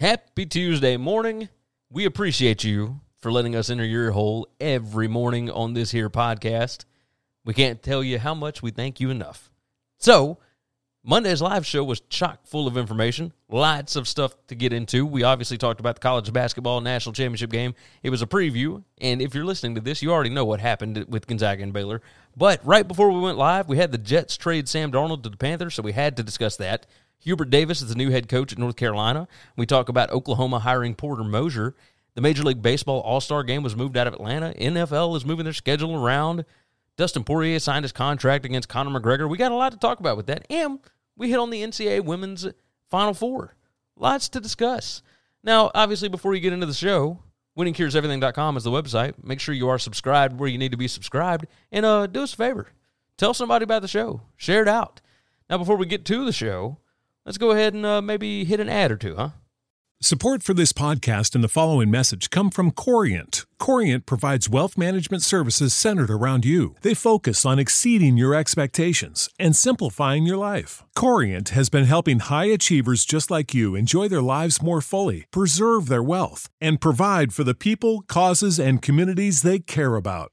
Happy Tuesday morning. We appreciate you for letting us enter your hole every morning on this here podcast. We can't tell you how much we thank you enough. So, Monday's live show was chock full of information, lots of stuff to get into. We obviously talked about the college basketball national championship game. It was a preview, and if you're listening to this, you already know what happened with Gonzaga and Baylor. But right before we went live, we had the Jets trade Sam Darnold to the Panthers, so we had to discuss that. Hubert Davis is the new head coach at North Carolina. We talk about Oklahoma hiring Porter Moser. The Major League Baseball All Star game was moved out of Atlanta. NFL is moving their schedule around. Dustin Poirier signed his contract against Conor McGregor. We got a lot to talk about with that. And we hit on the NCAA Women's Final Four. Lots to discuss. Now, obviously, before you get into the show, winningcureseverything.com is the website. Make sure you are subscribed where you need to be subscribed. And uh, do us a favor tell somebody about the show, share it out. Now, before we get to the show, let's go ahead and uh, maybe hit an ad or two, huh? Support for this podcast and the following message come from Corient. Corient provides wealth management services centered around you. They focus on exceeding your expectations and simplifying your life. Corient has been helping high achievers just like you enjoy their lives more fully, preserve their wealth, and provide for the people, causes, and communities they care about.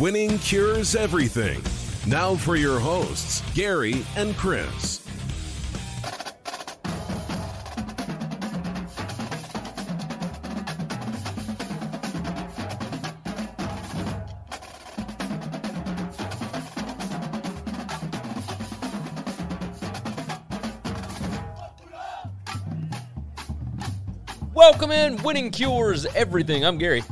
Winning cures everything. Now for your hosts, Gary and Chris. Welcome in, Winning Cures Everything. I'm Gary,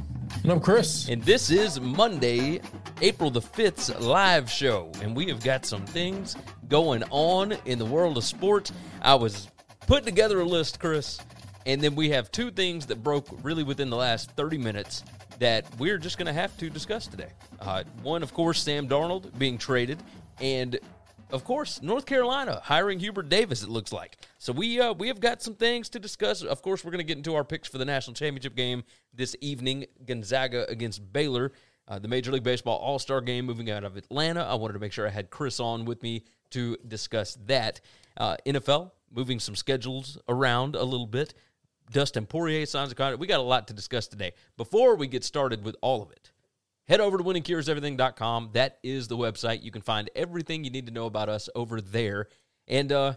And I'm Chris. and this is Monday, April the 5th's live show. And we have got some things going on in the world of sports. I was putting together a list, Chris, and then we have two things that broke really within the last 30 minutes that we're just going to have to discuss today. Uh, one, of course, Sam Darnold being traded, and of course, North Carolina hiring Hubert Davis. It looks like so. We uh, we have got some things to discuss. Of course, we're going to get into our picks for the national championship game this evening. Gonzaga against Baylor, uh, the Major League Baseball All Star game moving out of Atlanta. I wanted to make sure I had Chris on with me to discuss that. Uh, NFL moving some schedules around a little bit. Dustin Poirier signs a contract. We got a lot to discuss today. Before we get started with all of it, head over to winningcureseverything.com. That is the website. You can find everything you need to know about us over there. And uh,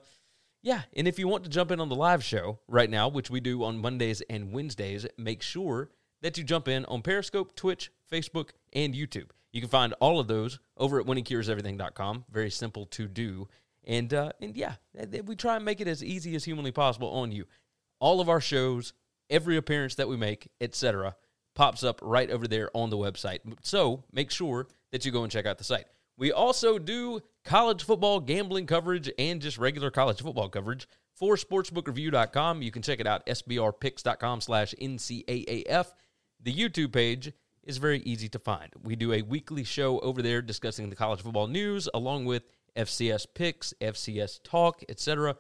yeah, and if you want to jump in on the live show right now, which we do on Mondays and Wednesdays, make sure that you jump in on Periscope, Twitch, Facebook, and YouTube. You can find all of those over at winningcureseverything.com. Very simple to do. And uh, and yeah, we try and make it as easy as humanly possible on you. All of our shows, every appearance that we make, etc pops up right over there on the website. So make sure that you go and check out the site. We also do college football gambling coverage and just regular college football coverage for sportsbookreview.com. You can check it out, sbrpicks.com slash NCAAF. The YouTube page is very easy to find. We do a weekly show over there discussing the college football news along with FCS picks, FCS talk, etc.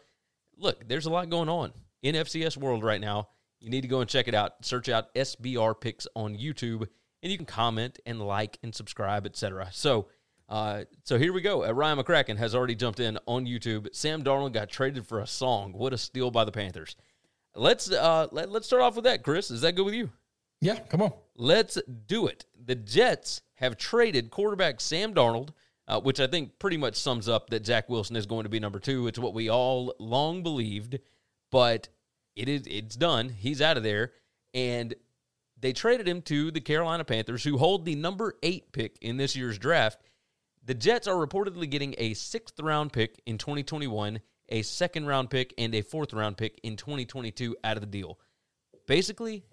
Look, there's a lot going on in FCS world right now. You need to go and check it out. Search out SBR Picks on YouTube, and you can comment and like and subscribe, etc. So, uh, so here we go. Uh, Ryan McCracken has already jumped in on YouTube. Sam Darnold got traded for a song. What a steal by the Panthers! Let's uh let, let's start off with that, Chris. Is that good with you? Yeah, come on. Let's do it. The Jets have traded quarterback Sam Darnold, uh, which I think pretty much sums up that Zach Wilson is going to be number two. It's what we all long believed, but it is it's done. He's out of there, and they traded him to the Carolina Panthers, who hold the number eight pick in this year's draft. The Jets are reportedly getting a sixth round pick in 2021, a second round pick, and a fourth round pick in 2022 out of the deal. Basically,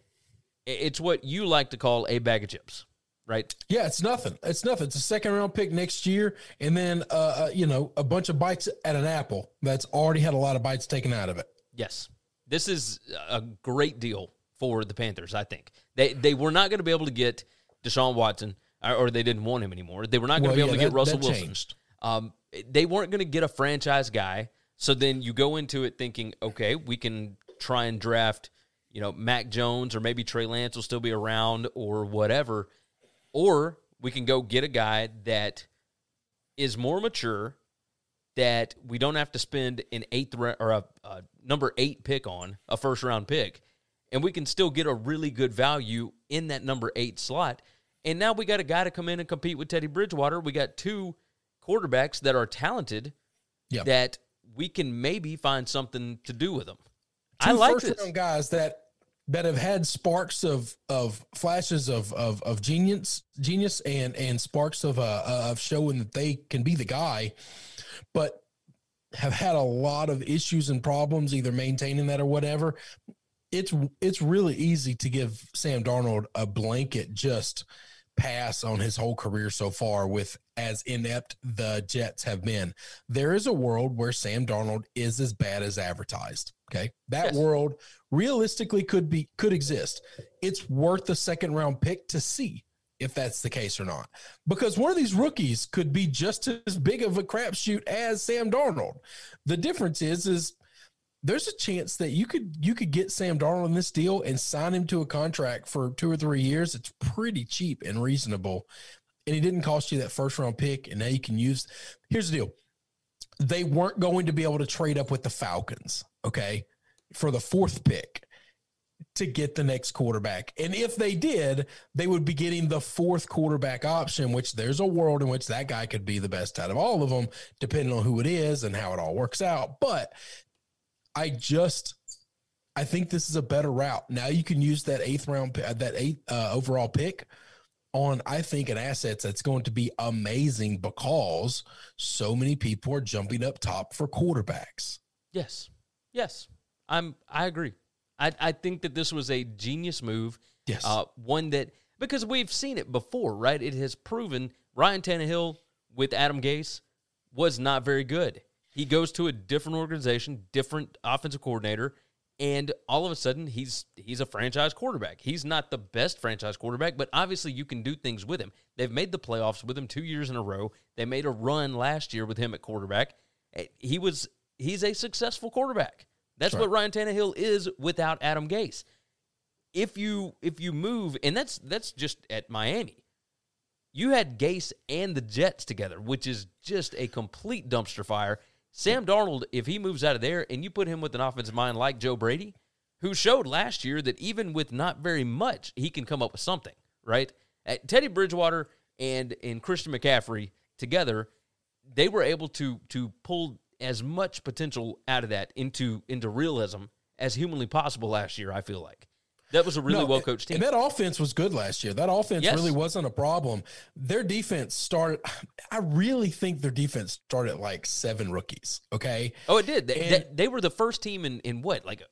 it's what you like to call a bag of chips, right? Yeah, it's nothing. It's nothing. It's a second round pick next year, and then uh, uh, you know a bunch of bites at an apple that's already had a lot of bites taken out of it. Yes, this is a great deal for the Panthers. I think they they were not going to be able to get Deshaun Watson, or, they didn't want him anymore. They were not going to Well, be able yeah, to get Russell that Wilson. Um, they weren't going to get a franchise guy. So then you go into it thinking, okay, we can try and draft, you know, Mac Jones or maybe Trey Lance will still be around or whatever. Or we can go get a guy that is more mature that we don't have to spend an eighth or a, a number eight pick on a first round pick, and we can still get a really good value in that number eight slot. And now we got a guy to come in and compete with Teddy Bridgewater. We got two quarterbacks that are talented Yeah. that we can maybe find something to do with them. Two I like first this. round guys that that have had sparks of of flashes of of, of genius genius and and sparks of uh of showing that they can be the guy, but have had a lot of issues and problems either maintaining that or whatever. It's it's really easy to give Sam Darnold a blanket just pass on his whole career so far with as inept the Jets have been. There is a world where Sam Darnold is as bad as advertised. Okay. That Yes. world realistically could be could exist. It's worth a second round pick to see if that's the case or not. Because one of these rookies could be just as big of a crapshoot as Sam Darnold. The difference is is there's a chance that you could you could get Sam Darnold in this deal and sign him to a contract for two or three years. It's pretty cheap and reasonable. And he didn't cost you that first round pick. And now you can use here's the deal. They weren't going to be able to trade up with the Falcons, okay, for the fourth pick to get the next quarterback. And if they did, they would be getting the fourth quarterback option, which there's a world in which that guy could be the best out of all of them, depending on who it is and how it all works out. But I just I think this is a better route. Now you can use that eighth round that eighth uh, overall pick on I think an assets that's going to be amazing because so many people are jumping up top for quarterbacks. Yes. Yes. I'm I agree. I I think that this was a genius move. Yes. Uh one that because we've seen it before, right? It has proven Ryan Tannehill with Adam Gase was not very good. He goes to a different organization, different offensive coordinator, and all of a sudden he's he's a franchise quarterback. He's not the best franchise quarterback, but obviously you can do things with him. They've made the playoffs with him 2 years in a row. They made a run last year with him at quarterback. Eh, He was he's a successful quarterback. That's Sure. what Ryan Tannehill is without Adam Gase. If you if you move and that's that's just at Miami. You had Gase and the Jets together, which is just a complete dumpster fire. Sam Darnold, if he moves out of there and you put him with an offensive mind like Joe Brady, who showed last year that even with not very much, he can come up with something, right? At Teddy Bridgewater and and Christian McCaffrey together, they were able to to pull as much potential out of that into into realism as humanly possible last year. I feel like that was a really No, well coached team. And that offense was good last year. That offense Yes. really wasn't a problem. Their defense started, I really think their defense started like seven rookies. Okay. Oh, it did. They, And- they, they were the first team in, in what, like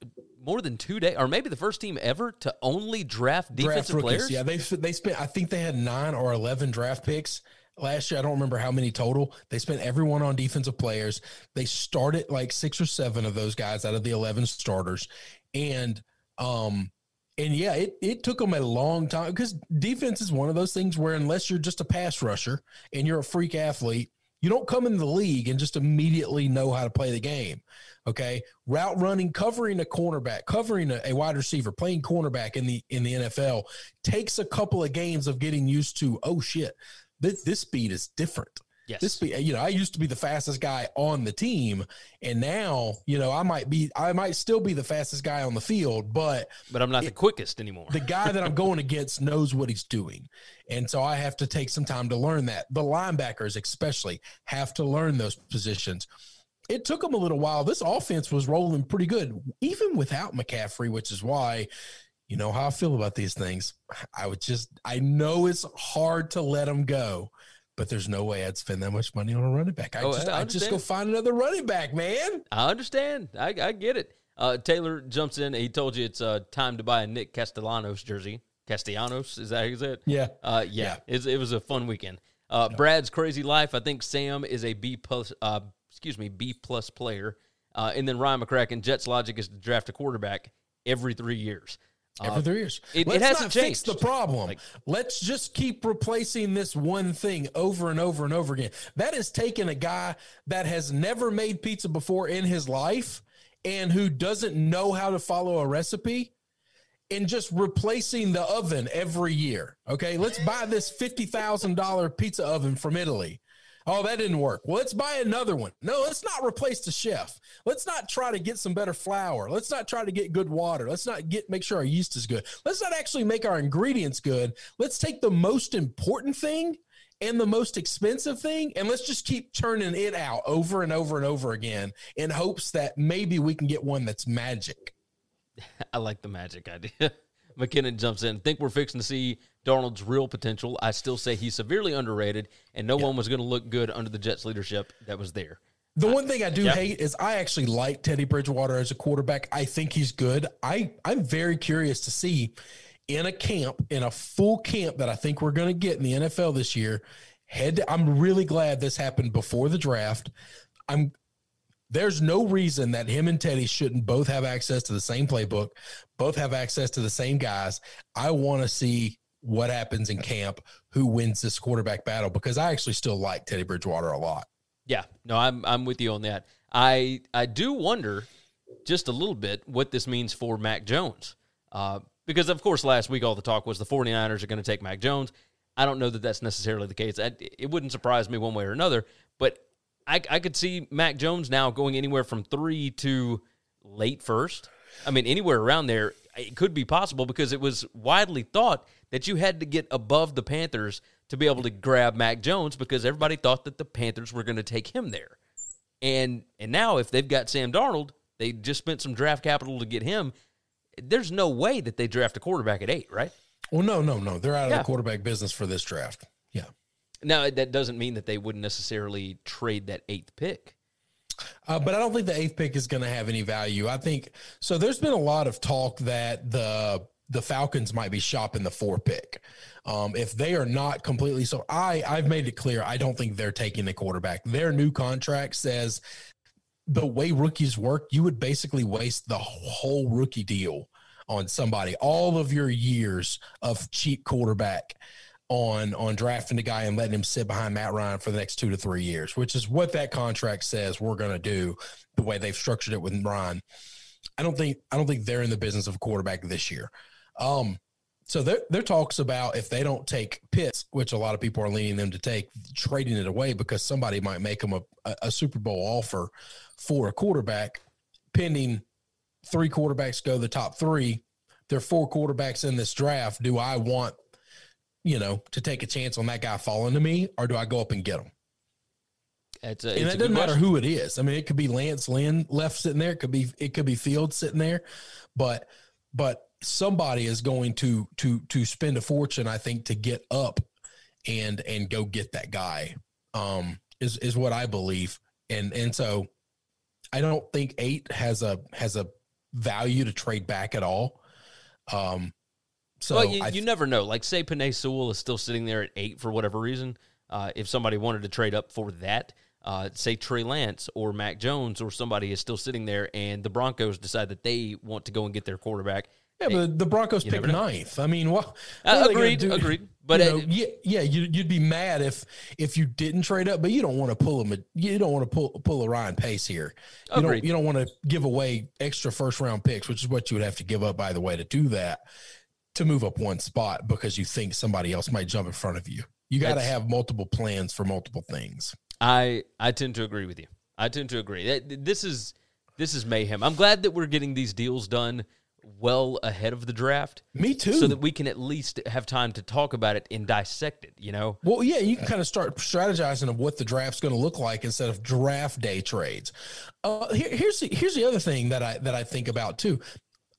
more than two days, or maybe the first team ever to only draft draft defensive rookies. players. Yeah, they they spent. I think they had nine or eleven draft picks last year. I don't remember how many total. They spent everyone on defensive players. They started like six or seven of those guys out of the eleven starters, and um. And yeah, it, it took them a long time because defense is one of those things where unless you're just a pass rusher and you're a freak athlete, you don't come in the league and just immediately know how to play the game. Okay. Route running, covering a cornerback, covering a, a wide receiver, playing cornerback in the in the NFL takes a couple of games of getting used to, oh shit, this, this speed is different. Yes. This be you know, I used to be the fastest guy on the team and now, you know, I might be I might still be the fastest guy on the field, but but I'm not the quickest anymore. the guy that I'm going against knows what he's doing. And so I have to take some time to learn that. The linebackers especially have to learn those positions. It took them a little while. This offense was rolling pretty good even without McCaffrey, which is why you know how I feel about these things. I would just I know it's hard to let them go but there's no way I'd spend that much money on a running back. I Oh, just, I I just go find another running back, man. I understand. I, I get it. Uh, Taylor jumps in. He told you it's uh, time to buy a Nick Castellanos jersey. Castellanos, is that how you say it? Yeah. Uh, yeah. Yeah. It's, it was a fun weekend. Uh, Brad's crazy life. I think Sam is a B plus. Uh, excuse me, B plus player. Uh, and then Ryan McCracken. Jets logic is to draft a quarterback every three years. Every uh, three years. it- it Let's hasn't not fix the problem. Like- Let's just keep replacing this one thing over and over and over again. That is taking a guy that has never made pizza before in his life and who doesn't know how to follow a recipe and just replacing the oven every year. Okay. Let's buy this $50,000 pizza oven from Italy. Oh, that didn't work. Well, let's buy another one. No, let's not replace the chef. Let's not try to get some better flour. Let's not try to get good water. Let's not get make sure our yeast is good. Let's not actually make our ingredients good. Let's take the most important thing and the most expensive thing and let's just keep turning it out over and over and over again in hopes that maybe we can get one that's magic. I like the magic idea. McKinnon jumps in. Think we're fixing to see Darnold's real potential. I still say he's severely underrated, and no one was going to look good under the Jets' leadership that was there. The one thing I do hate is I actually like Teddy Bridgewater as a quarterback. I think he's good. I I'm very curious to see in a camp, in a full camp that I think we're going to get in the NFL this year. Head, I'm really glad this happened before the draft. I'm there's no reason that him and Teddy shouldn't both have access to the same playbook, both have access to the same guys. I want to see what happens in camp, who wins this quarterback battle because I actually still like Teddy Bridgewater a lot. Yeah, no, I'm I'm with you on that. I I do wonder just a little bit what this means for Mac Jones. Uh, because of course last week all the talk was the 49ers are going to take Mac Jones. I don't know that that's necessarily the case. I, it wouldn't surprise me one way or another, but I, I could see Mac Jones now going anywhere from three to late first. I mean, anywhere around there, it could be possible because it was widely thought that you had to get above the Panthers to be able to grab Mac Jones because everybody thought that the Panthers were going to take him there. And and now if they've got Sam Darnold, they just spent some draft capital to get him. There's no way that they draft a quarterback at eight, right? Well, no, no, no. They're out of Yeah. the quarterback business for this draft. Now that doesn't mean that they wouldn't necessarily trade that eighth pick. Uh, but I don't think the eighth pick is going to have any value. I think so. There's been a lot of talk that the the Falcons might be shopping the four pick. Um, if they are not completely so, I I've made it clear I don't think they're taking the quarterback. Their new contract says the way rookies work, you would basically waste the whole rookie deal on somebody. All of your years of cheap quarterback on on drafting a guy and letting him sit behind Matt Ryan for the next two to three years, which is what that contract says we're going to do. The way they've structured it with Ryan, I don't think I don't think they're in the business of quarterback this year. Um, so there there talks about if they don't take Pitts, which a lot of people are leaning them to take, trading it away because somebody might make them a, a Super Bowl offer for a quarterback, pending three quarterbacks go the top three. There are four quarterbacks in this draft. Do I want, you know, to take a chance on that guy falling to me, or do I go up and get him? It's a, and it doesn't matter who it is. I mean, it could be Lance Lynn left sitting there. It could be it could be Fields sitting there, but but somebody is going to to to spend a fortune, I think, to get up and and go get that guy. Um, is is what I believe, and and so I don't think eight has a has a value to trade back at all. Um, so well, you, I you never know. Like, say Penei Sewell is still sitting there at eight for whatever reason. Uh, if somebody wanted to trade up for that, uh, say Trey Lance or Mac Jones or somebody is still sitting there, and the Broncos decide that they want to go and get their quarterback. Yeah, but the Broncos You picked ninth. I mean, what? Uh, what are agreed, agreed. But You know, it- yeah, yeah, you, you'd be mad if if you didn't trade up, but you don't want to pull them. You don't want to pull pull a Ryan Pace here. You Agreed. don't you don't want to give away extra first round picks, which is what you would have to give up, by the way, to do that to move up one spot because you think somebody else might jump in front of you. You got to have multiple plans for multiple things. I I tend to agree with you. I tend to agree. That- This is this is mayhem. I'm glad that we're getting these deals done well ahead of the draft, Me too. so that we can at least have time to talk about it and dissect it. You know, Well, yeah, you can kind of start strategizing of what the draft's going to look like instead of draft day trades. Uh, here, here's the, here's the other thing that I that I think about too.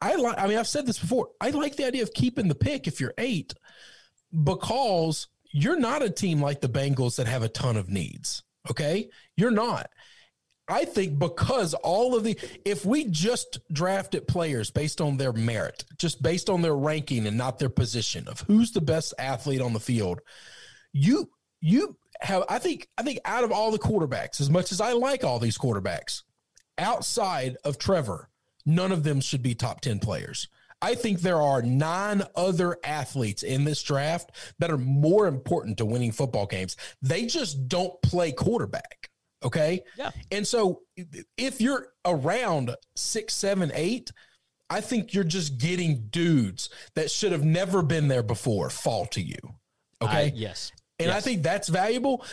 I like. I mean, I've said this before. I like the idea of keeping the pick if you're eight, because you're not a team like the Bengals that have a ton of needs. Okay, you're not. I think because all of the, if we just drafted players based on their merit, just based on their ranking and not their position of who's the best athlete on the field, you you have. I think I think out of all the quarterbacks, as much as I like all these quarterbacks, outside of Trevor, none of them should be top ten players. I think there are nine other athletes in this draft that are more important to winning football games. They just don't play quarterback. Okay. Yeah. And so if you're around six, seven, eight, I think you're just getting dudes that should have never been there before fall to you. Okay. Yes, And I think that's valuable.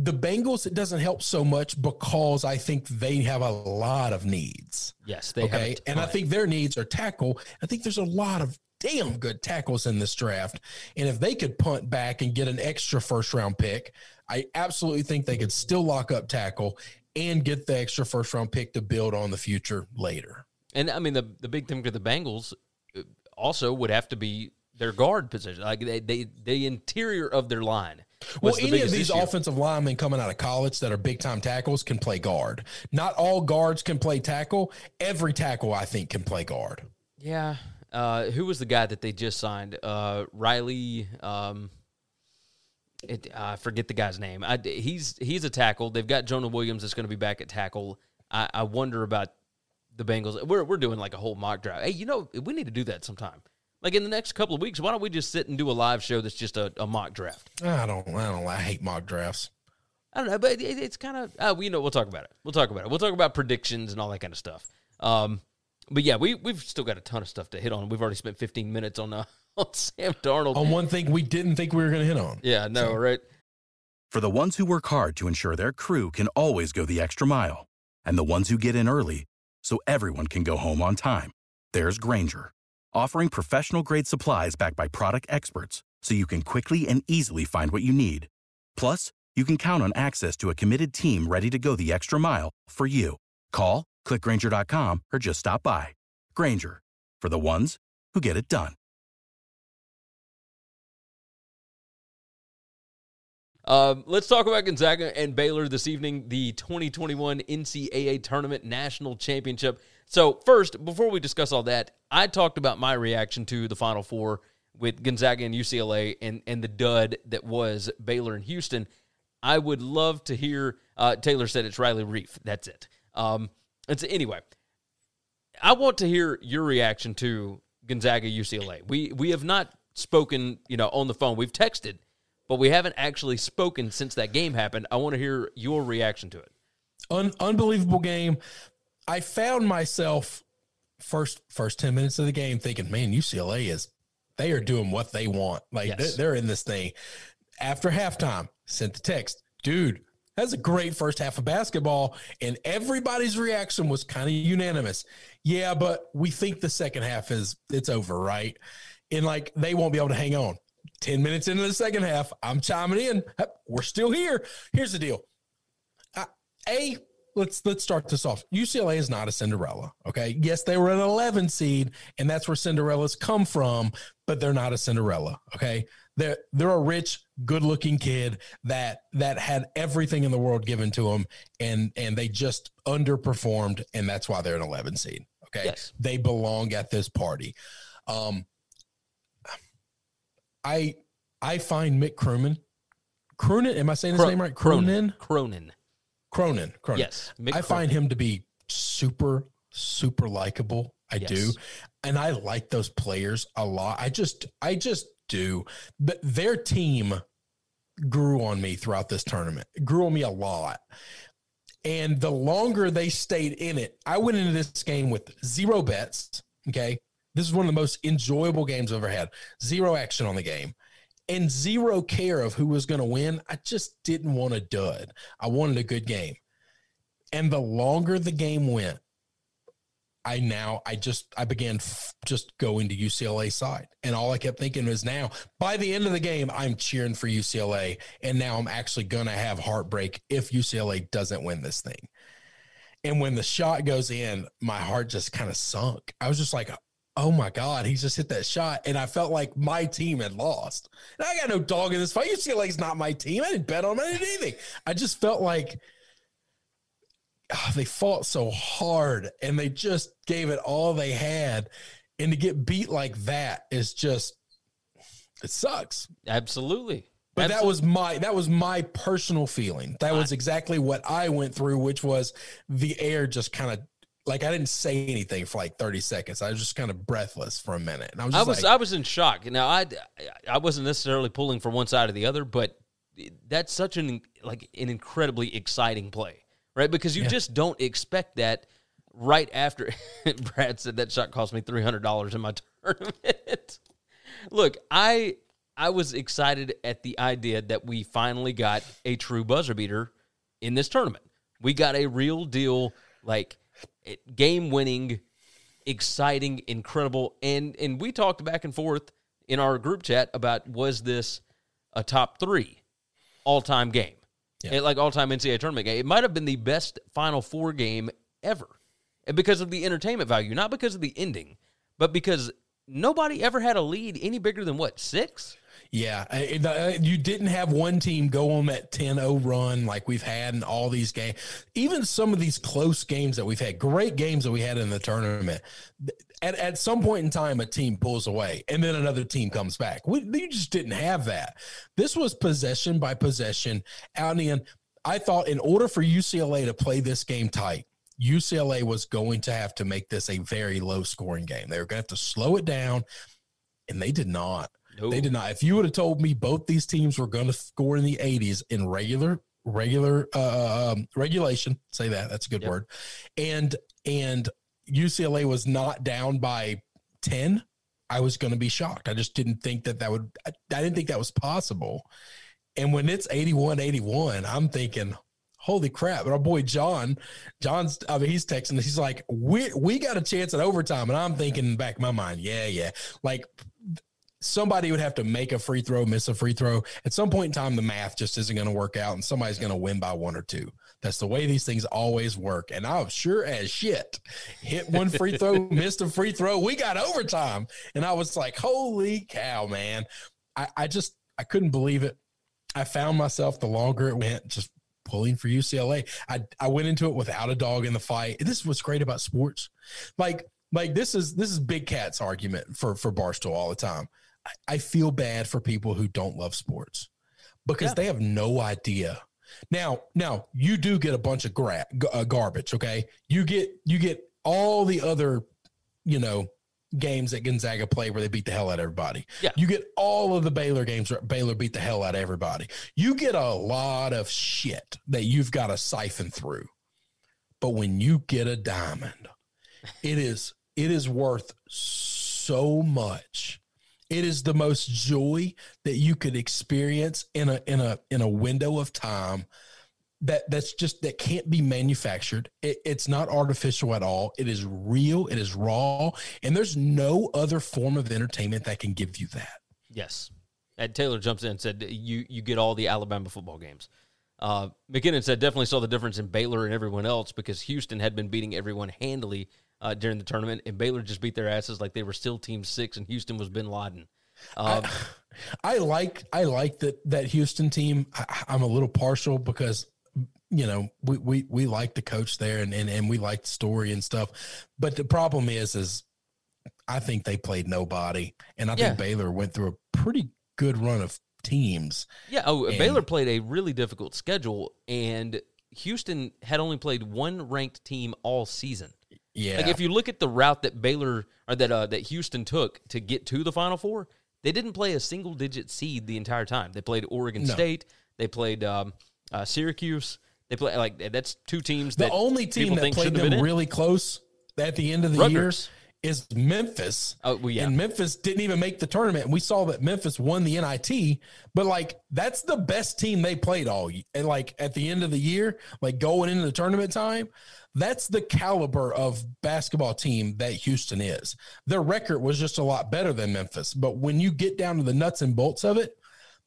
The Bengals, it doesn't help so much because I think they have a lot of needs. yes, they okay. And I think their needs are tackle. I think there's a lot of damn good tackles in this draft. And if they could punt back and get an extra first round pick, I absolutely think they could still lock up tackle and get the extra first round pick to build on the future later. And I mean, the the big thing for the Bengals uh, also would have to be their guard position, like they, they the interior of their line. Well, the any of these issue. offensive linemen coming out of college that are big time tackles can play guard. Not all guards can play tackle. Every tackle, I think, can play guard. Yeah. Uh, who was the guy that they just signed? Uh, Riley. Um, it, I forget the guy's name. I, he's he's a tackle. They've got Jonah Williams that's going to be back at tackle. I, I wonder about the Bengals. We're we're doing like a whole mock draft. Hey, you know we need to do that sometime. Like in the next couple of weeks, why don't we just sit and do a live show that's just a, a mock draft? I don't, I don't, I hate mock drafts. I don't know, but it, it's kind of uh, we know we'll talk about it. We'll talk about it. We'll talk about predictions and all that kind of stuff. Um, but yeah, we we've still got a ton of stuff to hit on. We've already spent 15 minutes on uh, on Sam Darnold. On one thing we didn't think we were going to hit on. yeah, no, right? For the ones who work hard to ensure their crew can always go the extra mile, and the ones who get in early so everyone can go home on time, there's Grainger, offering professional grade supplies backed by product experts so you can quickly and easily find what you need. Plus, you can count on access to a committed team ready to go the extra mile for you. Call, clickgrainger.com, or just stop by. Grainger, for the ones who get it done. Um, let's talk about Gonzaga and Baylor this evening, the 2021 NCAA Tournament National Championship. So, first, before we discuss all that, I talked about my reaction to the Final Four with Gonzaga and UCLA and, and the dud that was Baylor and Houston. I would love to hear. Uh, Taylor said it's Riley Reiff. That's it. Um, anyway. I want to hear your reaction to Gonzaga UCLA. We we have not spoken, you know, on the phone. We've texted, but we haven't actually spoken since that game happened. I want to hear your reaction to it. Un- unbelievable game. I found myself first first 10 minutes of the game thinking, man, UCLA is they are doing what they want. Like Yes. they're, they're in this thing. After halftime, sent the text, dude, that's a great first half of basketball. And everybody's reaction was kind of unanimous. Yeah, but we think the second half is it's over, right? And like they won't be able to hang on. 10 minutes into the second half, I'm chiming in. We're still here. Here's the deal. A let's let's start this off. UCLA is not a Cinderella. Okay. Yes, they were an 11 seed, and that's where Cinderellas come from, but they're not a Cinderella. Okay. They're they're a rich, good-looking kid that that had everything in the world given to them, and and they just underperformed, and that's why they're an 11 seed. Okay. Yes. They belong at this party. Um I I find Mick Cronin. Cronin, am I saying his Cro- name right? Cronin. Cronin? Cronin. Cronin. Cronin. Yes. Mick I find him to be super, super likable. I Yes. do. And I like those players a lot. I just, I just do. But their team grew on me throughout this tournament, It grew on me a lot. And the longer they stayed in it, I went into this game with zero bets. Okay. This is one of the most enjoyable games I've ever had. Zero action on the game. And zero care of who was going to win. I just didn't want a dud. I wanted a good game. And the longer the game went, I now I just I began f- just going to UCLA side, and all I kept thinking was now by the end of the game I'm cheering for UCLA, and now I'm actually gonna have heartbreak if UCLA doesn't win this thing. And when the shot goes in, my heart just kind of sunk. I was just like, oh my God, he just hit that shot. And I felt like my team had lost. And I got no dog in this fight. UCLA's not my team. I didn't bet on them. I didn't do anything. I just felt like oh, they fought so hard and they just gave it all they had. And to get beat like that is just, it sucks. Absolutely. But that was my that was my personal feeling. That was exactly what I went through, which was the air just kind of like I didn't say anything for like 30 seconds. I was just kind of breathless for a minute. And I was I was like, I was in shock. Now I I wasn't necessarily pulling for one side or the other, but that's such an like an incredibly exciting play, right? Because you just don't expect that right after Brad said that shot cost me three hundred dollars in my tournament. Look, I I was excited at the idea that we finally got a true buzzer beater in this tournament. We got a real deal, like Eh, game winning, exciting, incredible, and and we talked back and forth in our group chat about was this a top three all time game, Yeah. Eh, like all time NCAA tournament game. It might have been the best Final Four game ever, and because of the entertainment value, not because of the ending, but because nobody ever had a lead any bigger than what six. Yeah, I- uh, you didn't have one team go on that 10-0 run like we've had in all these games. Even some of these close games that we've had, great games that we had in the tournament. At, at some point in time, a team pulls away and then another team comes back. We, you just didn't have that. This was possession by possession in. I thought in order for UCLA to play this game tight, UCLA was going to have to make this a very low scoring game. They were going to have to slow it down, and they did not. They did not. If you would have told me both these teams were going to score in the 80s in regular regular uh, um, regulation, say that that's a good Yep. word, and and UCLA was not down by 10, I was going to be shocked. I just didn't think that that would. I, I didn't think that was possible. And when it's 81 81, I'm thinking, holy crap. And our boy John, John's, I mean, he's texting, he's like, we, we got a chance at overtime. And I'm thinking back in my mind, yeah, yeah. Like somebody would have to make a free throw, miss a free throw. At some point in time, the math just isn't going to work out and somebody's going to win by one or two. That's the way these things always work. And I was sure as shit hit one free throw, missed a free throw. We got overtime. And I was like, holy cow, man. I, I just, I couldn't believe it. I found myself the longer it went, just pulling for UCLA. I, I went into it without a dog in the fight. This is what's great about sports. Like, like this is this is Big Cat's argument for for Barstool all the time. I, feel bad for people who don't love sports because Yeah. they have no idea. Now, now you do get a bunch of gra- uh, garbage. Okay, you get you get all the other, you know, games that Gonzaga play where they beat the hell out of everybody. Yeah. You get all of the Baylor games where Baylor beat the hell out of everybody. You get a lot of shit that you've got to siphon through. But when you get a diamond, it is it is worth so much. It is the most joy that you could experience in a in a in a window of time that that's just that can't be manufactured. It, it's not artificial at all. It is real. It is raw, and there's no other form of entertainment that can give you that. Yes. And Taylor jumps in and said, you, you get all the Alabama football games. Uh, McKinnon said, definitely saw the difference in Baylor and everyone else because Houston had been beating everyone handily uh, during the tournament, and Baylor just beat their asses like they were still Team Six, and Houston was Bin Laden. Uh, I like I like that that Houston team. I, I'm a little partial because you know we we we like the coach there and and, and we like the story and stuff. But the problem is is I think they played nobody, and I Yeah. think Baylor went through a pretty good run of teams. Yeah, oh, And- Baylor played a really difficult schedule, and Houston had only played one ranked team all season. Yeah, Like if you look at the route that Baylor or that uh, that Houston took to get to the Final Four, they didn't play a single digit seed the entire time. They played Oregon No. State, they played um, uh, Syracuse. They play like that's two teams the that only team that played them in. really close at the end of the Rutgers. is Memphis. Oh, well, yeah. And Memphis didn't even make the tournament. And we saw that Memphis won the NIT, but like that's the best team they played all and like at the end of the year, like going into the tournament time, that's the caliber of basketball team that Houston is. Their record was just a lot better than Memphis, but when you get down to the nuts and bolts of it,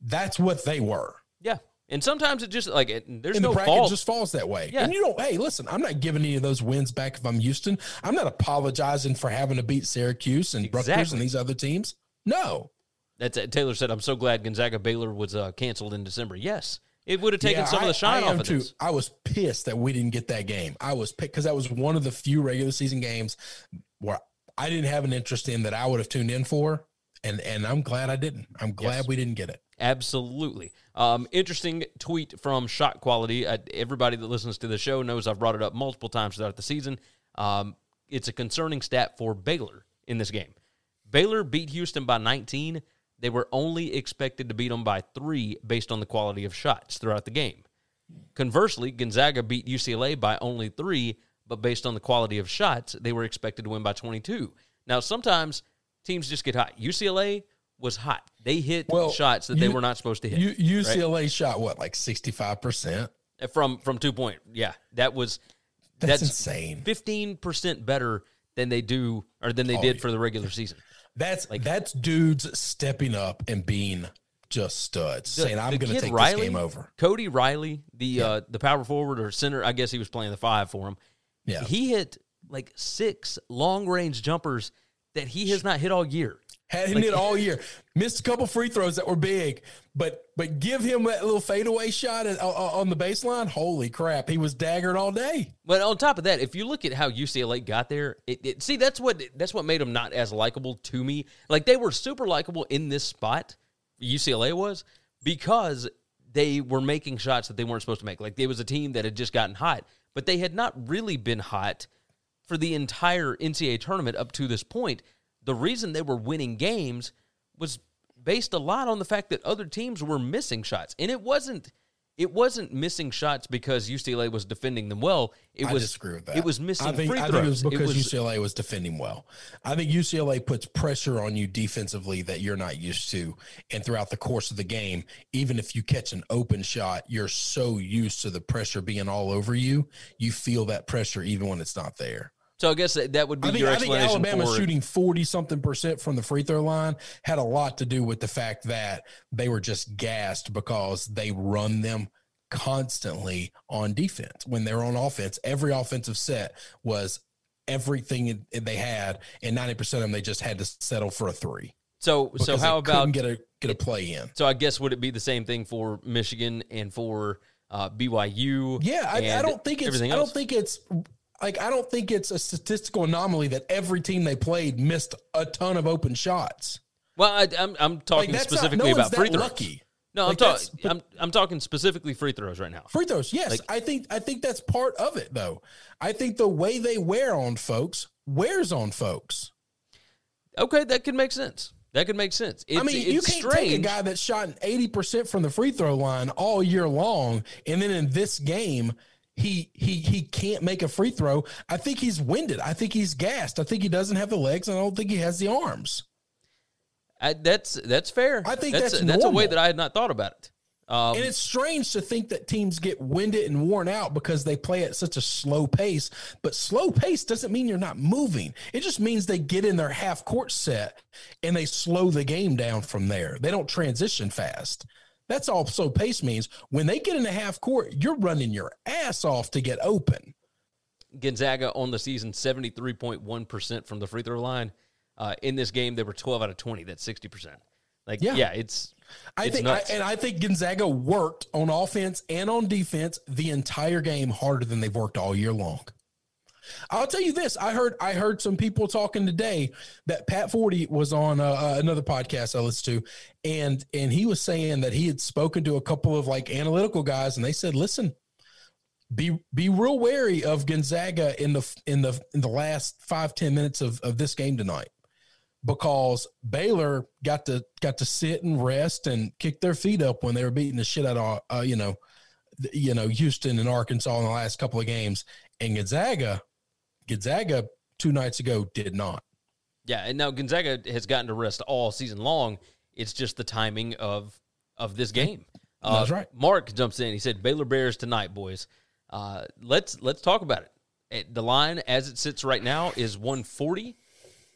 that's what they were. Yeah. And sometimes it just like it, there's And no the bracket fault. just falls that way. Yeah. And you don't, hey, listen, I'm not giving any of those wins back if I'm Houston. I'm not apologizing for having to beat Syracuse and Rutgers and these other teams. No. That's it. Taylor said, "I'm so glad Gonzaga Baylor was uh, canceled in December." Yes, it would have taken Yeah, some of the shine I off of too. this. I was pissed that we didn't get that game. I was pissed because that was one of the few regular season games where I didn't have an interest in that I would have tuned in for. And and I'm glad I didn't. I'm glad Yes. we didn't get it. Absolutely. Um, interesting tweet from Shot Quality. Uh, everybody that listens to the show knows I've brought it up multiple times throughout the season. Um, it's a concerning stat for Baylor in this game. Baylor beat Houston by 19. They were only expected to beat them by three based on the quality of shots throughout the game. Conversely, Gonzaga beat UCLA by only three, but based on the quality of shots, they were expected to win by 22. Now, sometimes teams just get hot. UCLA was hot. They hit Well, shots that they were not supposed to hit U, UCLA shot what, like 65%? Uh, from from two point. Yeah, that was That's insane. Fifteen percent better than they do or than they Oh, did yeah. for the regular season. That's like, that's dudes stepping up and being just studs, The- saying I'm going to take Riley, this game over. Cody Riley, the uh, the power forward or center, I guess he was playing the five for him. Yeah. he hit like six long range jumpers that he has not hit all year. Had Like- hit all year. Missed a couple free throws that were big, but but give him that little fadeaway shot at, uh, on the baseline. Holy crap, he was daggered all day. But on top of that, if you look at how UCLA got there, it, it see that's what that's what made them not as likable to me. Like they were super likable in this spot, UCLA was because they were making shots that they weren't supposed to make. Like they was a team that had just gotten hot, but they had not really been hot for the entire NCAA tournament up to this point. The reason they were winning games was based a lot on the fact that other teams were missing shots, and it wasn't. It wasn't missing shots because UCLA was defending them well. It I was disagree with that. It was missing I think, free I throws. think it was because was- UCLA was defending well. I think UCLA puts pressure on you defensively that you're not used to, and throughout the course of the game, even if you catch an open shot, you're so used to the pressure being all over you, you feel that pressure even when it's not there. So I guess that, that would be I think, your I think Alabama for shooting 40 something percent from the free throw line had a lot to do with the fact that they were just gassed because they run them constantly on defense. When they're on offense, every offensive set was everything they had, and 90% of them they just had to settle for a three. So so how about get a get a play in? so I guess would it be the same thing for Michigan and for uh, BYU? Yeah, I, I don't think it's. I don't think it's like I don't think it's a statistical anomaly that every team they played missed a ton of open shots. Well, I, I'm I'm talking not- specifically no about free that throws. lucky. No, I'm talking. I'm I'm talking specifically free throws right now. Free throws, yes. Like- I think I think that's part of it though. I think the way they wear on folks wears on folks. Okay, that could make sense. That could make sense. It's, I mean, you can't strange. take a guy that's shot 80% from the free throw line all year long and then in this game he he he can't make a free throw. I think he's winded. I think he's gassed. I think he doesn't have the legs and I don't think he has the arms. I, that's that's fair. I think that's that's that's a way that I had not thought about it. Um, and it's strange to think that teams get winded and worn out because they play at such a slow pace. But slow pace doesn't mean you're not moving. It just means they get in their half court set and they slow the game down from there. They don't transition fast. That's also pace means. When they get in the half court, you're running your ass off to get open. Gonzaga on the season, 73.1% from the free throw line. Uh, in this game, they were 12 out of 20. That's 60%. Like, yeah, Yeah. it's, I it's think, I, and I think Gonzaga worked on offense and on defense the entire game harder than they've worked all year long. I'll tell you this: I heard I heard some people talking today that Pat Forde was on uh, uh, another podcast I listened to, and and he was saying that he had spoken to a couple of like analytical guys, and they said, "Listen, be be real wary of Gonzaga in the in the in the last five ten minutes of of this game tonight." because Baylor got to got to sit and rest and kick their feet up when they were beating the shit out of uh, you know you know Houston and Arkansas in the last couple of games and Gonzaga Gonzaga two nights ago did not Yeah, and now Gonzaga has gotten to rest all season long. It's just the timing of of this game. Uh, That's right. Mark jumps in. He said Baylor Bears tonight, boys. Uh, let's let's talk about it. The line as it sits right now is 140,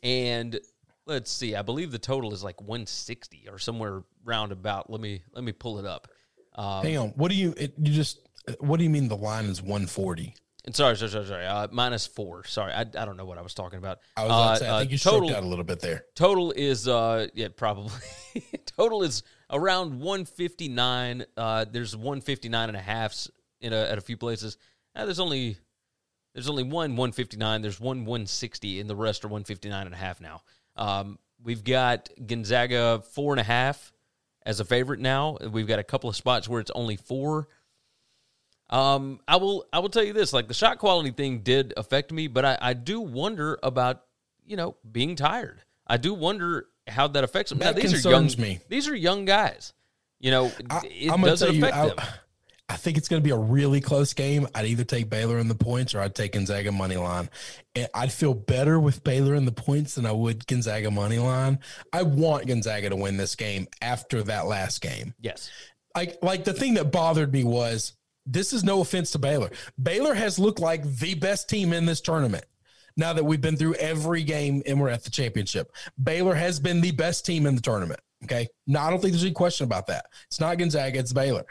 and let's see. I believe the total is like 160 or somewhere roundabout. Let me let me pull it up. Um, Hang on. What do you it, you just what do you mean the line is 140? And sorry, sorry, sorry, sorry. Uh, minus four. Sorry, I, I don't know what I was talking about. I was about Uh, to say, I uh, think you total out a little bit there. total is uh yeah probably total is around 159 uh there's 159 and a half in a, at a few places uh, there's only there's only one 159 there's one 160 and the rest are 159 and a half now um we've got gonzaga four and a half as a favorite now we've got a couple of spots where it's only four um, I will I will tell you this: like the shot quality thing did affect me, but I, I do wonder about you know being tired. I do wonder how that affects them. That now, these are young. me. These are young guys. You know, I, it I'm doesn't tell you, affect I, them. I think it's going to be a really close game. I'd either take Baylor in the points or I'd take Gonzaga money line. And I'd feel better with Baylor in the points than I would Gonzaga money line. I want Gonzaga to win this game after that last game. Yes, Like, like the thing that bothered me was this is no offense to Baylor. Baylor has looked like the best team in this tournament. Now that we've been through every game and we're at the championship, Baylor has been the best team in the tournament. Okay. No, I don't think there's any question about that. It's not Gonzaga, it's Baylor.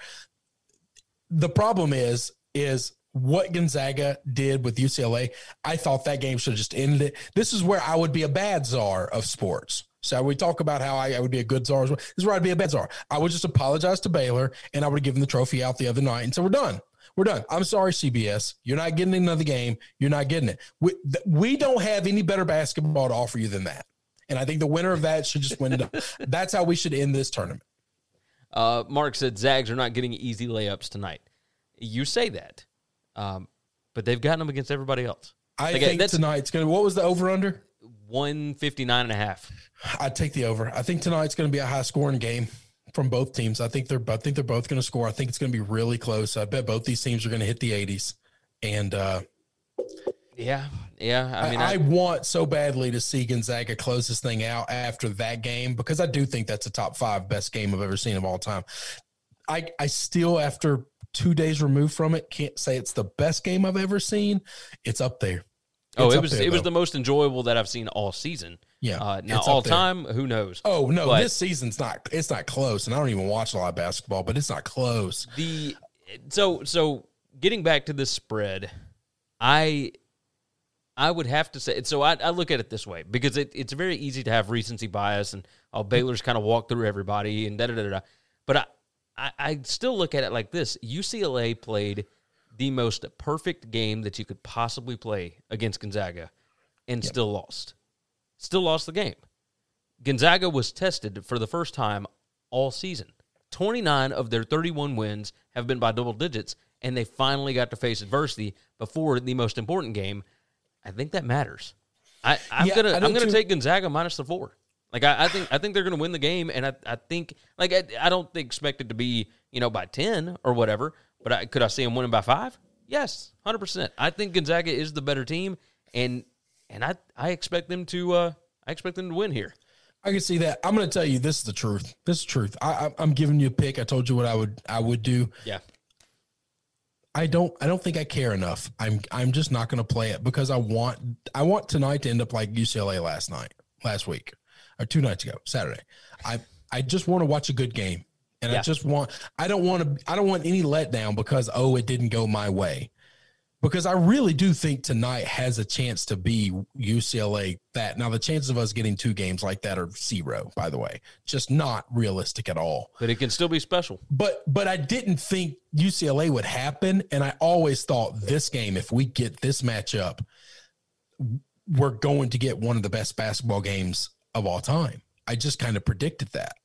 The problem is, is what Gonzaga did with UCLA. I thought that game should have just ended it. This is where I would be a bad czar of sports. So we talk about how I, I would be a good czar. as well. This is where I'd be a bad czar. I would just apologize to Baylor and I would give them the trophy out the other night. And so we're done. We're done. I'm sorry, CBS. You're not getting another game. You're not getting it. We, th- we don't have any better basketball to offer you than that. And I think the winner of that should just win it. up. That's how we should end this tournament. uh, Mark said Zags are not getting easy layups tonight. You say that, um, but they've gotten them against everybody else. I Like, think that's- tonight's going to, what was the over under? 159 and a half. I'd take the over. I think tonight's going to be a high scoring game from both teams. I think they're I think they're both going to score. I think it's going to be really close. I bet both these teams are going to hit the 80s. And uh, Yeah, yeah. I I, mean, I, I, want so badly to see Gonzaga close this thing out after that game because I do think that's a top five best game I've ever seen of all time. I I still after two days removed from it can't say it's the best game I've ever seen. It's up there. Oh, it was there, it was the most enjoyable that I've seen all season. Yeah, Uh, now all time, who knows? Oh no, But- this season's not. It's not close, and I don't even watch a lot of basketball, but it's not close. the so so getting back to this spread i i would have to say so i, I look at it this way because it, it's very easy to have recency bias and oh baylor's kind of walked through everybody and da da da da but I, I i still look at it like this ucla played the most perfect game that you could possibly play against gonzaga and still lost still lost the game Gonzaga was tested for the first time all season. 29 of their 31 wins have been by double digits, and they finally got to face adversity before the most important game. I think that matters. I, I'm Yeah, gonna I I'm gonna too. take Gonzaga minus the four. Like I, I think I think they're gonna win the game, and I, I think like I, I don't expect it to be you know by 10 or whatever, but I, could I see them winning by five? Yes, 100. percent I think Gonzaga is the better team, and and I I expect them to uh I expect them to win here. I can see that. I'm going to tell you this is the truth. This is the truth. I, I, I'm giving you a pick. I told you what I would I would do. Yeah. I don't I don't think I care enough. I'm I'm just not going to play it because I want I want tonight to end up like UCLA last night, last week, or two nights ago, Saturday. I I just want to watch a good game, and I just want I don't want to I don't want any letdown because oh it didn't go my way. Because I really do think tonight has a chance to be UCLA that. Now the chances of us getting two games like that are zero. By the way, just not realistic at all But it can still be special. but but I didn't think UCLA would happen, and I always thought this game, if we get this matchup, we're going to get one of the best basketball games of all time. I just kind of predicted that.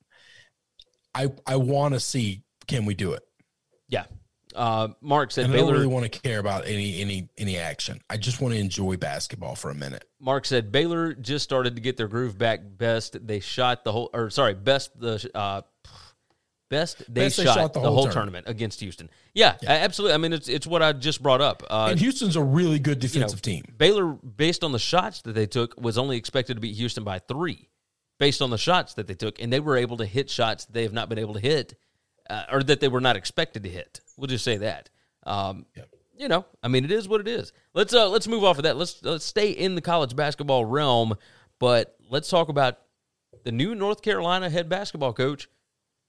I I want to see can we do it, Yeah. Uh, Mark said and I don't really want to care about any any any action. I just want to enjoy basketball for a minute. Mark said Baylor just started to get their groove back. Best they shot the whole, or sorry, best the uh, Best they, Best they shot, shot the the whole, whole tournament. against Houston. Yeah, absolutely. I mean, it's it's what I just brought up. Uh, and Houston's a really good you know, defensive team. Baylor, based on the shots that they took, was only expected to beat Houston by three, based on the shots that they took, and they were able to hit shots that they have not been able to hit, uh, or that they were not expected to hit. We'll just say that. Um, You know, I mean, it is what it is. Let's uh, let's move off of that. Let's let's stay in the college basketball realm, but let's talk about the new North Carolina head basketball coach.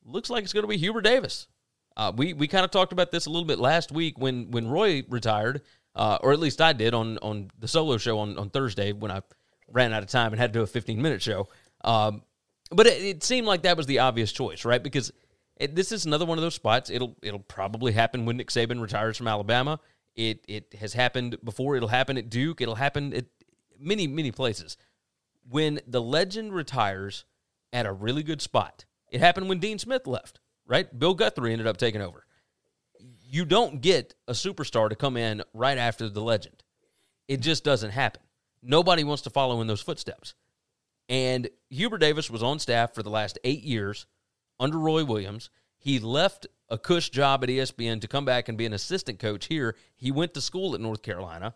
Looks like it's going to be Hubert Davis. Uh, we we kind of talked about this a little bit last week when when Roy retired, uh, or at least I did on on the solo show on on Thursday when I ran out of time and had to do a 15 minute show. Um, but it, it seemed like that was the obvious choice, right? Because it, this is another one of those spots. It'll it'll probably happen when Nick Saban retires from Alabama. It it has happened before. It'll happen at Duke. It'll happen at many many places. When the legend retires at a really good spot, it happened when Dean Smith left. Right, Bill Guthridge ended up taking over. You don't get a superstar to come in right after the legend. It just doesn't happen. Nobody wants to follow in those footsteps. And Hubert Davis was on staff for the last eight years under Roy Williams. He left a cush job at ESPN to come back and be an assistant coach here. He went to school at North Carolina.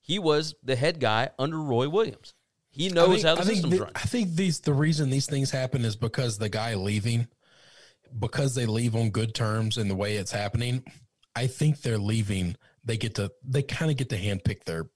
He was the head guy under Roy Williams. He knows think, how the I system's the- run. I think these the reason these things happen is because the guy leaving, because they leave on good terms and the way it's happening. I think they're leaving. They get to they kind of get to handpick their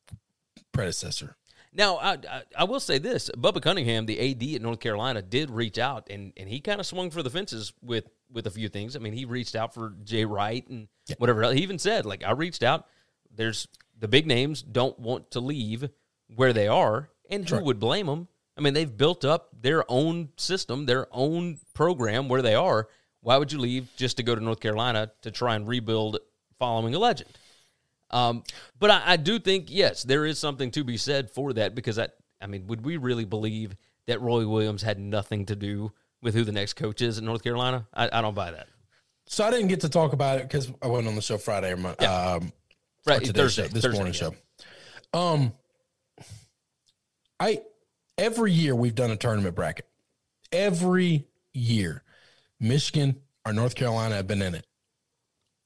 predecessor. Now, I, I, I will say this: Bubba Cunningham, the AD at North Carolina, did reach out, and, and he kind of swung for the fences with with a few things. I mean, he reached out for Jay Wright and whatever. else. He even said, like, I reached out. There's the big names don't want to leave where they are, and who would blame them? I mean, they've built up their own system, their own program where they are. Why would you leave just to go to North Carolina to try and rebuild following a legend? Um, but I, I do think yes, there is something to be said for that because I, I mean, would we really believe that Roy Williams had nothing to do with who the next coach is in North Carolina? I, I don't buy that. So I didn't get to talk about it because I wasn't on the show Friday or my, um, Right, Thursday, show, this Thursday, morning yeah. show. Um, I every year we've done a tournament bracket. Every year, Michigan or North Carolina have been in it.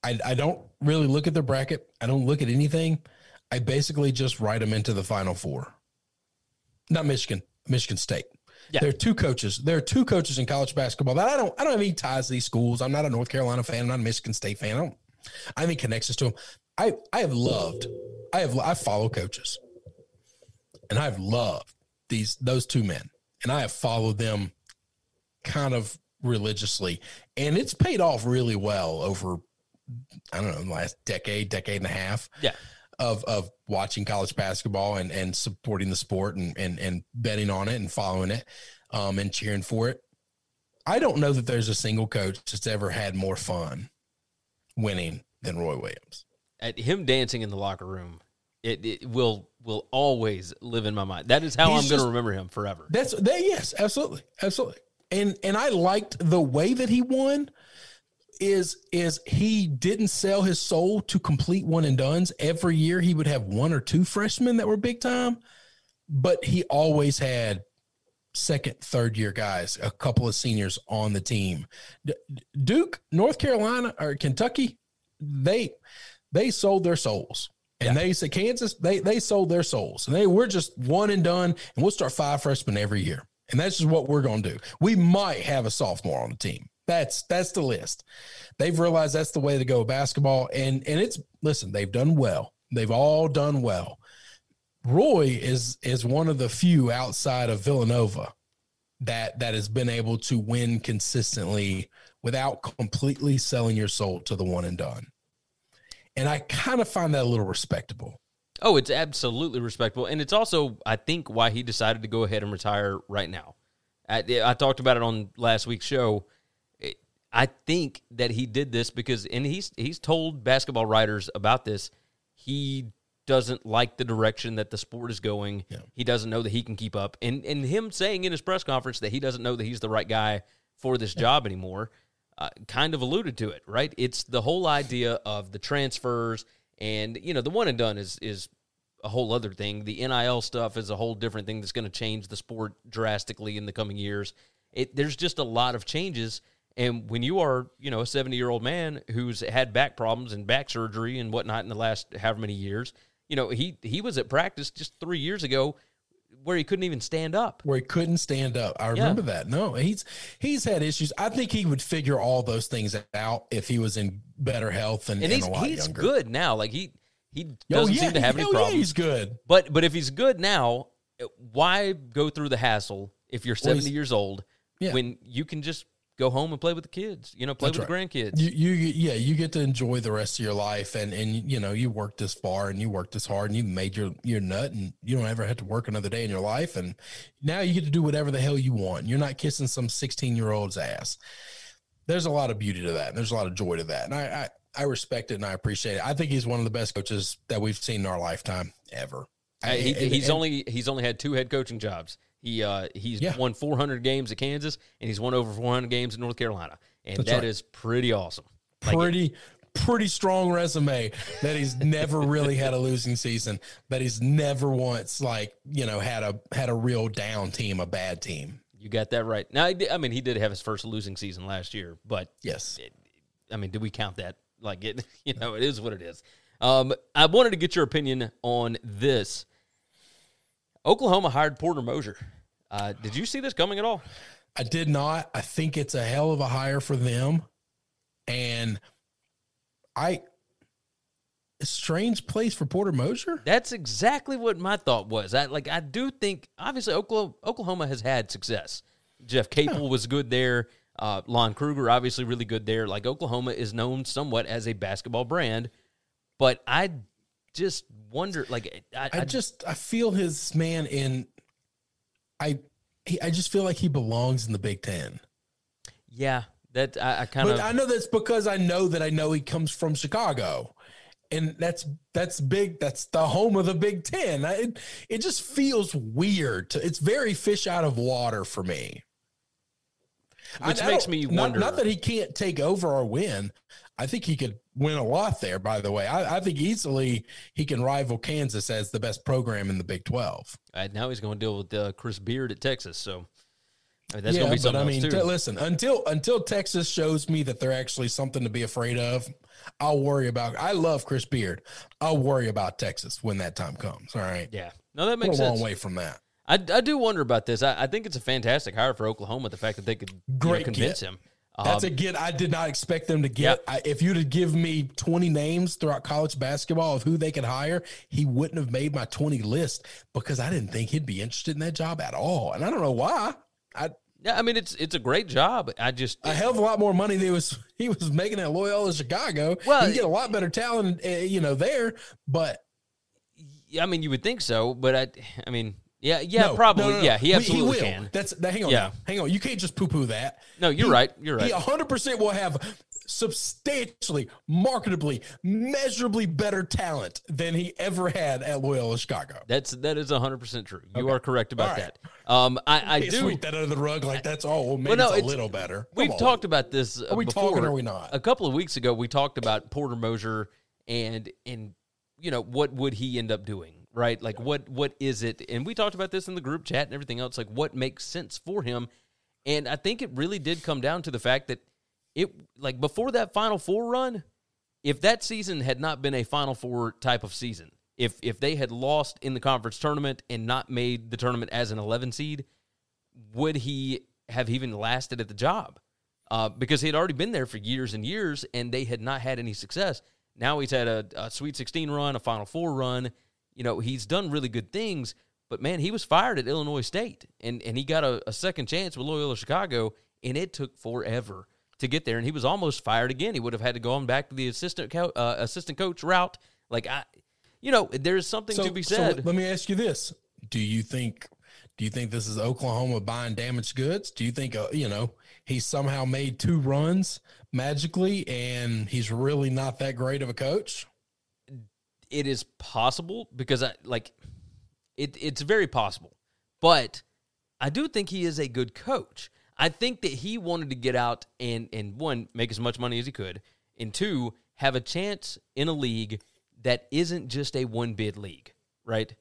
I, I don't really look at the bracket. I don't look at anything. I basically just write them into the final four. Not Michigan, Michigan State. Yeah. There are two coaches. There are two coaches in college basketball that I don't. I don't have any ties to these schools. I'm not a North Carolina fan. I'm not a Michigan State fan. I don't. I have any connections to them. I I have loved. I have. I follow coaches, and I've loved these those two men, and I have followed them kind of religiously, and it's paid off really well over. I don't know, the last decade, decade and a half Yeah, of of watching college basketball and and supporting the sport and and and betting on it and following it um and cheering for it. I don't know that there's a single coach that's ever had more fun winning than Roy Williams. At him dancing in the locker room, it, it will will always live in my mind. That is how He's I'm going to remember him forever. That's that yes, absolutely. Absolutely. And and I liked the way that he won is is he didn't sell his soul to complete one and dones. Every year he would have one or two freshmen that were big time, but he always had second, third year guys, a couple of seniors on the team. D- Duke, North Carolina, or Kentucky, they they sold their souls. And they said Kansas, they they sold their souls. And they we're just one and done, and we'll start five freshmen every year. And that's just what we're gonna do. We might have a sophomore on the team. That's that's the list. They've realized that's the way to go basketball. And and it's listen, they've done well. They've all done well. Roy is is one of the few outside of Villanova that that has been able to win consistently without completely selling your soul to the one and done. And I kind of find that a little respectable. Oh, it's absolutely respectable, and it's also, I think, why he decided to go ahead and retire right now. I, I talked about it on last week's show. I think that he did this because, and he's he's told basketball writers about this. He doesn't like the direction that the sport is going. He doesn't know that he can keep up, and and him saying in his press conference that he doesn't know that he's the right guy for this job anymore. Uh, kind of alluded to it, right? It's the whole idea of the transfers, and you know, the one and done is is a whole other thing. The NIL stuff is a whole different thing that's going to change the sport drastically in the coming years. It there's just a lot of changes, And when you are, you know, a 70 year old man who's had back problems and back surgery and whatnot in the last however many years, you know, he he was at practice just three years ago where he couldn't even stand up. where he couldn't stand up. I remember that. No, he's he's had issues. I think he would figure all those things out if he was in better health and, And and he's a lot he's younger. good now. Like he he Oh, doesn't yeah, seem to have any oh, yeah, problems. he's good. But but if he's good now, why go through the hassle if you're 70 he's- years old Yeah. when you can just go home and play with the kids, you know, play That's with right. the grandkids. You, you, yeah, you get to enjoy the rest of your life, and and you know you worked this far and you worked this hard, and you made your your nut, and you don't ever have to work another day in your life, and now you get to do whatever the hell you want. You're not kissing some 16 year old's ass. There's a lot of beauty to that, and there's a lot of joy to that, and I, I I respect it and I appreciate it. I think he's one of the best coaches that we've seen in our lifetime ever. He, he's and- only he's only had two head coaching jobs. He uh, he's Yeah. won 400 games at Kansas, and he's won over 400 games in North Carolina, and That's that is right. pretty awesome. Like, pretty pretty strong resume that he's never really had a losing season that he's never once like you know had a had a real down team a bad team you got that right. Now, I mean, he did have his first losing season last year, but yes I mean, do we count that? Like it, you know, it is what it is. Um, I wanted to get your opinion on this. Oklahoma hired Porter Moser. Uh, did you see this coming at all? i did not i think it's a hell of a hire for them and i a strange place for porter moser That's exactly what my thought was. I like I do think obviously Oklahoma, Oklahoma has had success. Jeff Capel was good there. Uh, Lon Kruger obviously really good there. Like Oklahoma is known somewhat as a basketball brand, but I just wonder. Like I, I, I just I feel his man in I he, I just feel like he belongs in the Big Ten. yeah, that I, I kind But of I know that's because I know that I know he comes from Chicago. And that's that's big. That's the home of the Big Ten. I, it it just feels weird. To, it's very fish out of water for me. Which I- makes me not- wonder- Not, that he can't take over or win. I think he could win a lot there. By the way, I, I think easily he can rival Kansas as the best program in the Big Twelve. Uh, now he's going to deal with uh, Chris Beard at Texas, so I mean, that's going to be but something I else mean, t- listen, until until Texas shows me that they're actually something to be afraid of, I'll worry about. I love Chris Beard. I'll worry about Texas when that time comes. All right, yeah, no, that makes a long way from that. I, I do wonder about this. I, I think it's a fantastic hire for Oklahoma. The fact that they could you know, convince him. That's Um, a get I did not expect them to get. I, if you'd have given me 20 names throughout college basketball of who they could hire, he wouldn't have made my 20 list because I didn't think he'd be interested in that job at all. And I don't know why. I yeah, I mean it's it's a great job. I just a hell of a lot more money than he was he was making at Loyola Chicago. Well, you get a lot better talent, uh, you know, there. But I mean you would think so, but I I mean yeah yeah no, probably no, no, yeah he absolutely will. can. That's that, hang on, Yeah. hang on. You can't just poo poo that. No, you're He- right. You're right. He 100 percent will have substantially, marketably, measurably better talent than he ever had at Loyola Chicago. That's that is hundred percent true. You Okay. are correct about right. that. Um, I I do. sweep that under the rug like that's all. Well, maybe Well, no, it's a it's- little better. We've on. talked about this. uh, Are we before. talking or are we not? A couple of weeks ago, we talked about Porter Moser and and you know what would he end up doing, right? Like what what is it? And we talked about this in the group chat and everything else. Like what makes sense for him? And I think it really did come down to the fact that it like before that Final Four run, if that season had not been a Final Four type of season, if if they had lost in the conference tournament and not made the tournament as an 11 seed, would he have even lasted at the job? Uh, because he had already been there for years and years, and they had not had any success. Now he's had a, a Sweet 16 run, a Final Four run. You know, he's done really good things, but man, he was fired at Illinois State, and and he got a, a second chance with Loyola Chicago, and it took forever to get there, and he was almost fired again. He would have had to go on back to the assistant co- uh, assistant coach route. Like I, you know, there's something to be so said. let me ask you this: Do you think? Do you think this is Oklahoma buying damaged goods? Do you think uh, you know he somehow made two runs magically, and he's really not that great of a coach? It is possible because I like it it's very possible. But I do think he is a good coach. I think that he wanted to get out and and one make as much money as he could, and two have a chance in a league that isn't just a one bid league, right?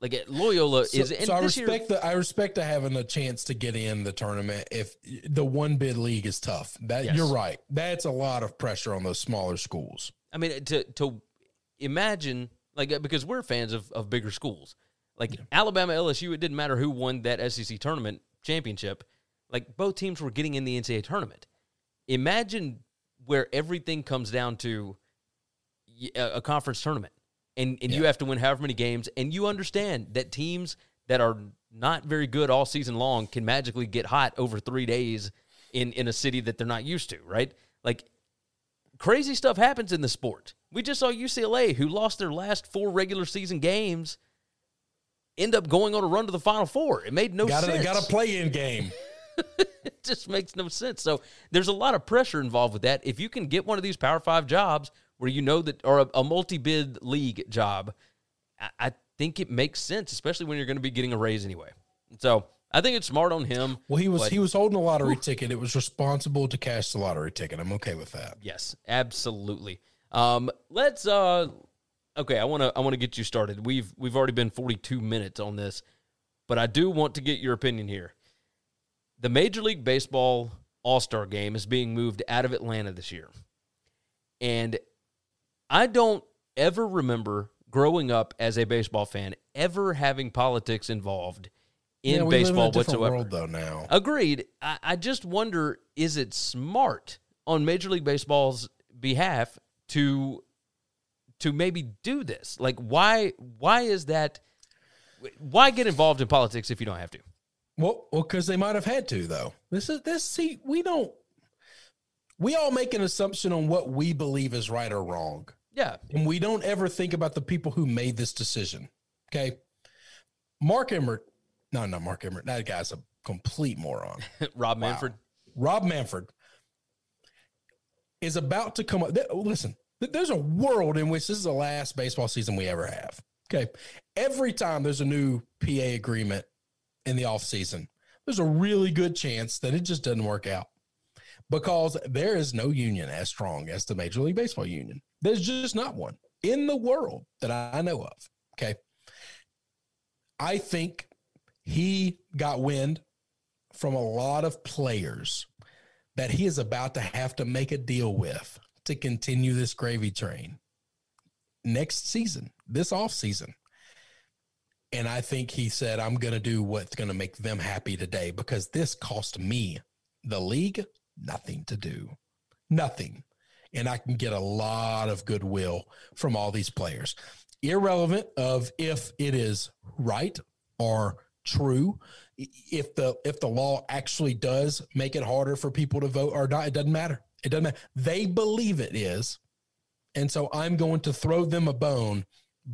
Like at Loyola So, is. and so I this year- respect the I respect the having a chance to get in the tournament if the one bid league is tough. That Yes. you're right. That's a lot of pressure on those smaller schools. I mean, to to imagine like uh, because we're fans of, of bigger schools, like Alabama, LSU. It didn't matter who won that SEC tournament championship. Like both teams were getting in the NCAA tournament. Imagine where everything comes down to a conference tournament, and and you have to win however many games, and you understand that teams that are not very good all season long can magically get hot over three days in in a city that they're not used to, right? Like crazy stuff happens in the sport. We just saw UCLA, who lost their last four regular season games, end up going on a run to the Final Four. It made no got sense. got a play in game. it just makes no sense. So there's a lot of pressure involved with that. If you can get one of these Power Five jobs where you know that, or a, a multi-bid league job, I, I think it makes sense, especially when you're going to be getting a raise anyway. So I think it's smart on him. Well, he was but- he was holding a lottery ticket. It was responsible to cash the lottery ticket. I'm okay with that. Yes, absolutely. Um, let's uh okay, I want to I want to get you started. We've we've already been 42 minutes on this, but I do want to get your opinion here. The Major League Baseball All-Star game is being moved out of Atlanta this year. And I don't ever remember growing up as a baseball fan ever having politics involved in Yeah, we live in a baseball different whatsoever. World though now. Agreed. I, I just wonder is it smart on Major League Baseball's behalf to to maybe do this? Like why why is that why get involved in politics if you don't have to? Well, well, because they might have had to though. This is this. See, we don't. We all make an assumption on what we believe is right or wrong, Yeah. and we don't ever think about the people who made this decision. Okay, Mark Emmert. No, not Mark Emmert. That guy's a complete moron. Rob Manfred. Rob Manfred is about to come up. th- Listen, th- there's a world in which this is the last baseball season we ever have. Okay. Every time there's a new PA agreement in the offseason, there's a really good chance that it just doesn't work out because there is no union as strong as the Major League Baseball union. There's just not one in the world that I know of. Okay. I think he got wind from a lot of players that he is about to have to make a deal with to continue this gravy train next season, this off season. And I think he said, I'm going to do what's going to make them happy today because this cost me, the league, nothing to do. Nothing. And I can get a lot of goodwill from all these players. Irrelevant of if it is right or true, if the if the law actually does make it harder for people to vote or not, it doesn't matter. It doesn't matter. They believe it is. And so I'm going to throw them a bone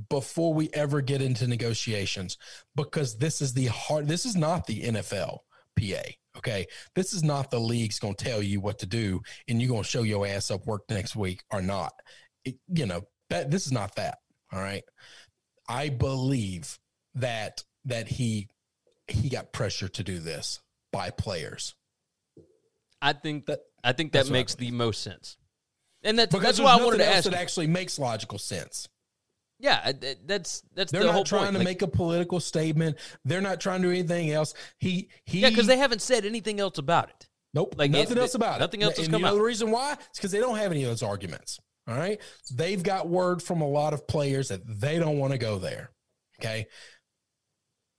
before we ever get into negotiations because this is the hard this is not the NFL PA. Okay. This is not the league's going to tell you what to do and you're going to show your ass up work next week or not. It, you know, that this is not that. All right. I believe that that he he got pressure to do this by players. I think That- I think that makes the most sense. And that's Because that's why I wanted to ask. that you. actually makes logical sense. yeah, that's that's They're the not trying point. to Like, make a political statement. They're not trying to do anything else. He he yeah, because they haven't said anything else about it. Nope. Like, nothing it- else about nothing it. Nothing else has and come you know out. the reason why? It's because they don't have any of those arguments. All right. They've got word from a lot of players that they don't want to go there. Okay.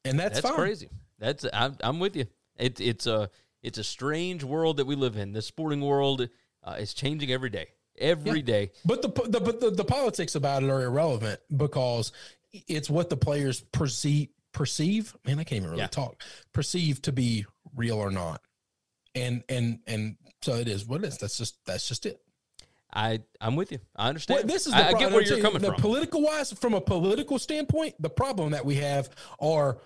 And that's, That's fine. crazy. That's I'm, I'm with you. It, it's a it's a strange world that we live in. The sporting world uh, is changing every day. Every day. But the, the but the, the politics about it are irrelevant because it's what the players perceive perceive. Man, I can't even really Yeah. talk. Perceive to be real or not. And and and so it is what it is. That's just that's just it. I I'm with you. I understand. Well, this is the I, I get where you're coming the from. Political wise, from a political standpoint, the problem that we have are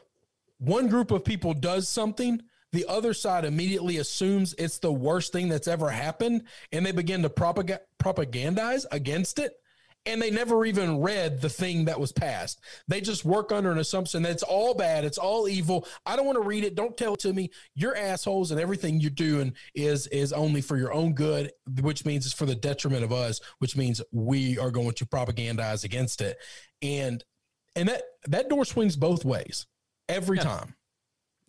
one group of people does something, the other side immediately assumes it's the worst thing that's ever happened, and they begin to propag- propagandize against it. And they never even read the thing that was passed. They just work under an assumption that it's all bad, it's all evil. I don't want to read it. Don't tell it to me. You're assholes, and everything you're doing is is only for your own good, which means it's for the detriment of us, which means we are going to propagandize against it. And and that that door swings both ways every Yeah. time.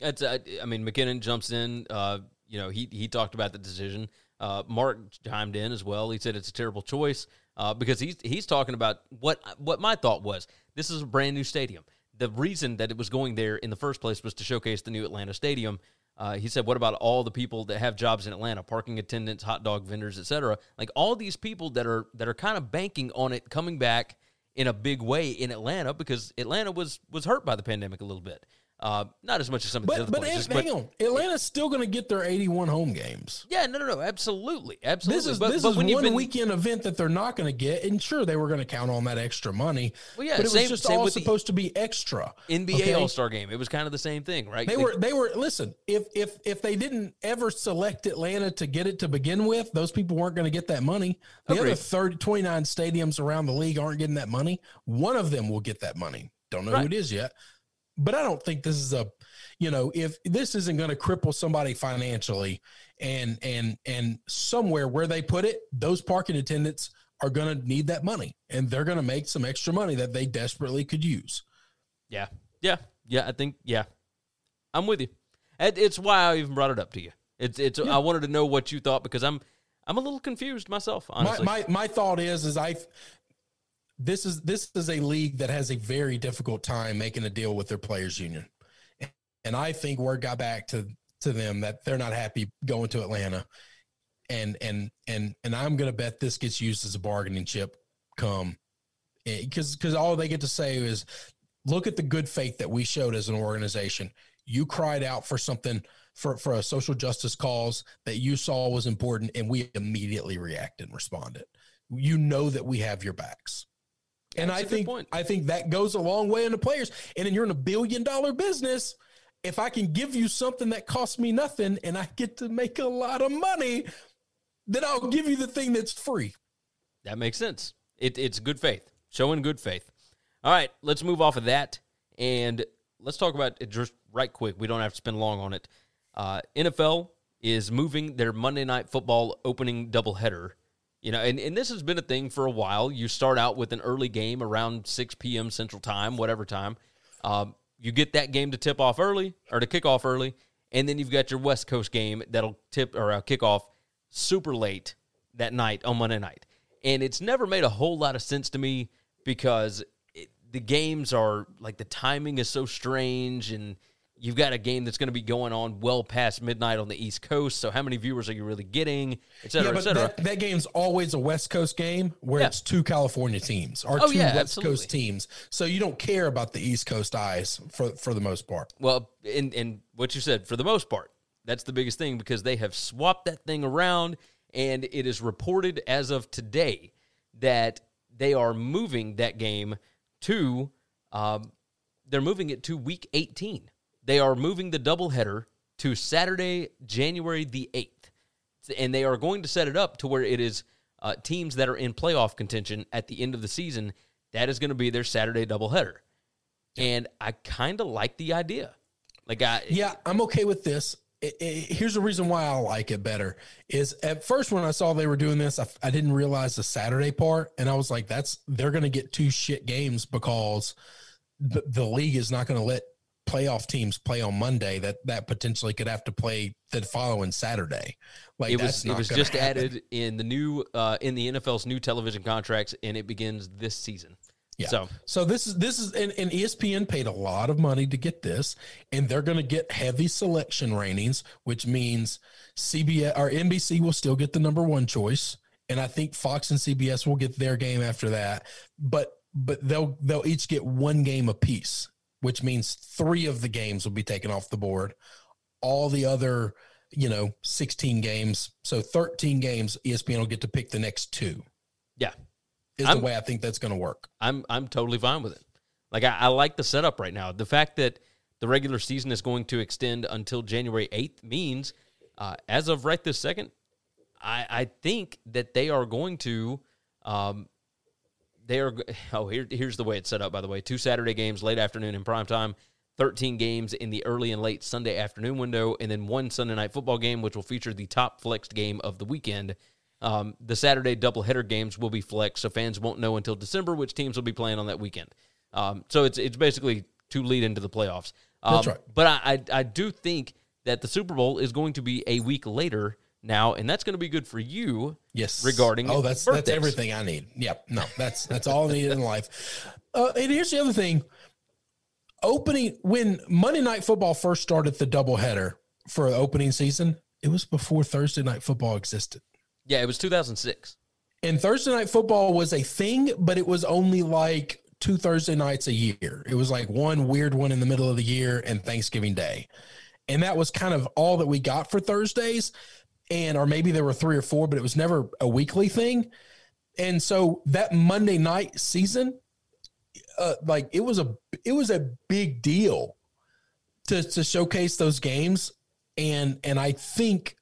It's, uh, I mean, McKinnon jumps in. Uh, you know, he he talked about the decision. Uh, Mark chimed in as well. He said it's a terrible choice uh, because he's he's talking about what what my thought was. This is a brand new stadium. The reason that it was going there in the first place was to showcase the new Atlanta stadium. Uh, he said, "What about all the people that have jobs in Atlanta, parking attendants, hot dog vendors, etc. Like all these people that are that are kind of banking on it coming back in a big way in Atlanta because Atlanta was was hurt by the pandemic a little bit. Uh, not as much as some of the But other but, places, hang on, Atlanta's still going to get their 81 home games. yeah, no, no, no, absolutely, absolutely. This is but, this but is when one been, weekend event that they're not going to get, and sure they were going to count on that extra money. Well, yeah, but it same- was just all supposed to be extra. NBA okay? All Star game, it was kind of the same thing, right? They were they were listen. If if if they didn't ever select Atlanta to get it to begin with, those people weren't going to get that money. The Agreed. other 30, 29 stadiums around the league aren't getting that money. One of them will get that money. Don't know Right. who it is yet, but I don't think this is a, you know, if this isn't going to cripple somebody financially, and and and somewhere where they put it, those parking attendants are going to need that money, and they're going to make some extra money that they desperately could use. yeah, yeah, yeah. I think yeah, I'm with you. It's why I even brought it up to you. It's it's. I wanted to know what you thought because I'm I'm a little confused myself. Honestly, My, my my thought is is I this is this is a league that has a very difficult time making a deal with their players union. And I think word got back to to them that they're not happy going to Atlanta. And and and and I'm going to bet this gets used as a bargaining chip come eh, because because all they get to say is look at the good faith that we showed as an organization. You cried out for something for for a social justice cause that you saw was important, and we immediately reacted and responded. You know that we have your backs. And That's I think. I think that goes a long way into players. And then you're in a billion dollar business. If I can give you something that costs me nothing and I get to make a lot of money, then I'll give you the thing that's free. That makes sense. It, it's good faith, showing good faith. All right, let's move off of that and let's talk about it just right quick. We don't have to spend long on it. Uh, NFL is moving their Monday Night Football opening doubleheader. You know, and, and this has been a thing for a while. You start out with an early game around 6 p.m. Central Time, whatever time. Um, you get that game to tip off early or to kick off early, and then you've got your West Coast game that'll tip or uh, kick off super late that night on Monday night. And it's never made a whole lot of sense to me because it, the games are like the timing is so strange and you've got a game that's going to be going on well past midnight on the East Coast. So how many viewers are you really getting, et cetera, yeah, et but cetera? that, that game's always a West Coast game where Yeah. it's two California teams or Oh, two yeah, West absolutely. Coast teams. So you don't care about the East Coast eyes for for the most part. Well, and and what you said for the most part, that's the biggest thing because they have swapped that thing around, and it is reported as of today that they are moving that game to, um, they're moving it to week 18. They are moving the doubleheader to Saturday, January the 8th, and they are going to set it up to where it is uh, teams that are in playoff contention at the end of the season. That is going to be their Saturday doubleheader and I kind of like the idea. Like I Yeah, I'm okay with this. I- I- here's the reason why I like it better is at first when I saw they were doing this, I, I didn't realize the Saturday part, and I was like, "That's they're going to get two shit games because the, the league is not going to let playoff teams play on Monday that that potentially could have to play the following Saturday." Like it that's was it was just happen. added in the new uh, in the NFL's new television contracts, and it begins this season. Yeah. So So this is this is and, and ESPN paid a lot of money to get this, and they're going to get heavy selection ratings, which means CBS or NBC will still get the number one choice, and I think Fox and CBS will get their game after that. But but they'll they'll each get one game apiece, which means three of the games will be taken off the board. All the other, you know, sixteen games, so thirteen games, ESPN will get to pick the next two. yeah, Is I'm- the way I think that's going to work. I'm I'm totally fine with it. Like I, I like the setup right now. The fact that the regular season is going to extend until January 8th means, uh, as of right this second, I I think that they are going to, um, they are. Oh, here here's the way it's set up. By the way, two Saturday games, late afternoon and prime time. 13 games in the early and late Sunday afternoon window, and then one Sunday night football game, which will feature the top flexed game of the weekend. Um, the Saturday doubleheader games will be flexed, so fans won't know until December which teams will be playing on that weekend. Um, so it's it's basically to lead into the playoffs. Um, That's right. But I, I I do think that the Super Bowl is going to be a week later now, and that's going to be good for you. Yes. Regarding oh, that's that's everything I need. Yep. No, that's that's all I need in life. Uh, and here's the other thing: opening when Monday Night Football first started the doubleheader for the opening season, it was before Thursday Night Football existed. Yeah, it was 2006. And Thursday Night Football was a thing, but it was only like two Thursday nights a year. It was like one weird one in the middle of the year and Thanksgiving Day. And that was kind of all that we got for Thursdays. And, or maybe there were three or four, but it was never a weekly thing. And so that Monday night season, uh, like it was a, it was a big deal to, to showcase those games. And, and I think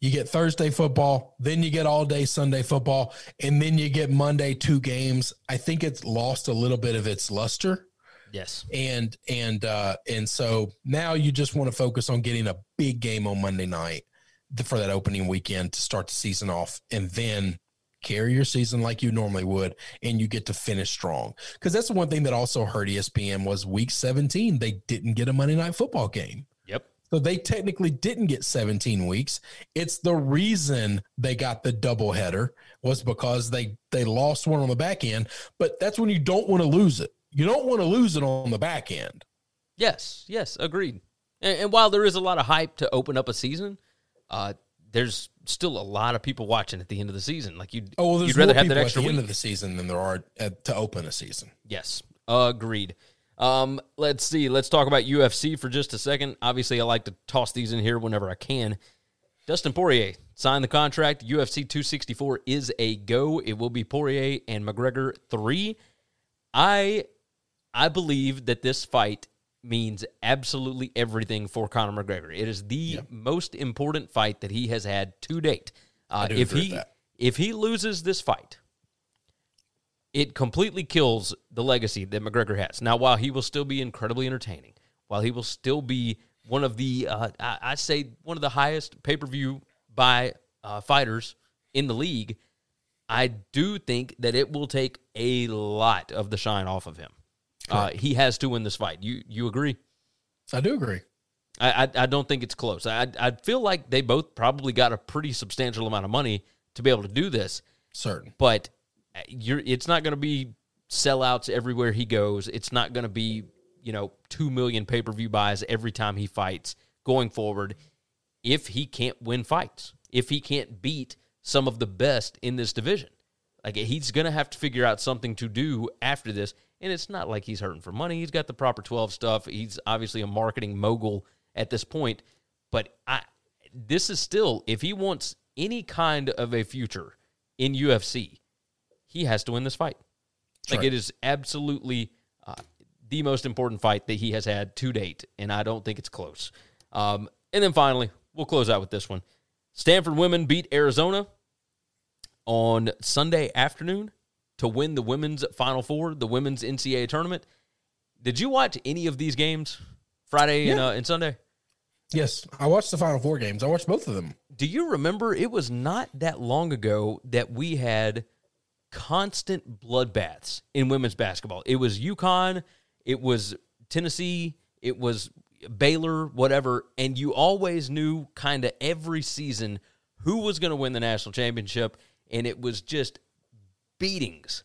you get Thursday football, then you get all day Sunday football, and then you get Monday two games. I think it's lost a little bit of its luster. Yes. And and uh and so now you just want to focus on getting a big game on Monday night for that opening weekend to start the season off and then carry your season like you normally would and you get to finish strong. Cuz that's the one thing that also hurt ESPN was week 17 they didn't get a Monday night football game. Yep. So they technically didn't get 17 weeks. It's the reason they got the double header was because they they lost one on the back end, but that's when you don't want to lose it. You don't want to lose it on the back end. Yes, yes, agreed. And, and while there is a lot of hype to open up a season, uh, there's still a lot of people watching at the end of the season. Like you, Oh, well, there's you'd rather have people that at extra the week. end of the season than there are at, to open a season. Yes, agreed. Um, let's see. Let's talk about UFC for just a second. Obviously, I like to toss these in here whenever I can. Dustin Poirier signed the contract. UFC 264 is a go. It will be Poirier and McGregor three. I I believe that this fight means absolutely everything for Conor McGregor. It is the most important fight that he has had to date. Uh, if he if he loses this fight, it completely kills the legacy that McGregor has. Now, while he will still be incredibly entertaining, while he will still be one of the, uh, I, I say, one of the highest pay per view by uh, fighters in the league, I do think that it will take a lot of the shine off of him. Uh, he has to win this fight. You you agree? I do agree. I, I I don't think it's close. I I feel like they both probably got a pretty substantial amount of money to be able to do this Certain. but uh, you're it's not going to be sellouts everywhere he goes. It's not going to be, you know, 2 million pay-per-view buys every time he fights going forward if he can't win fights. If he can't beat some of the best in this division. Like he's going to have to figure out something to do after this. And it's not like he's hurting for money. He's got the proper 12 stuff. He's obviously a marketing mogul at this point, but I this is still if he wants any kind of a future in UFC, he has to win this fight. Like right. it is absolutely uh, the most important fight that he has had to date, and I don't think it's close. Um, and then finally, we'll close out with this one. Stanford women beat Arizona on Sunday afternoon to win the women's Final Four, the women's NCAA tournament. Did you watch any of these games Friday and, uh, and Sunday? Yes, I watched the Final Four games. I watched both of them. Do you remember it was not that long ago that we had constant bloodbaths in women's basketball? It was UConn, it was Tennessee, it was Baylor, whatever, and you always knew kind of every season who was going to win the national championship, and it was just beatings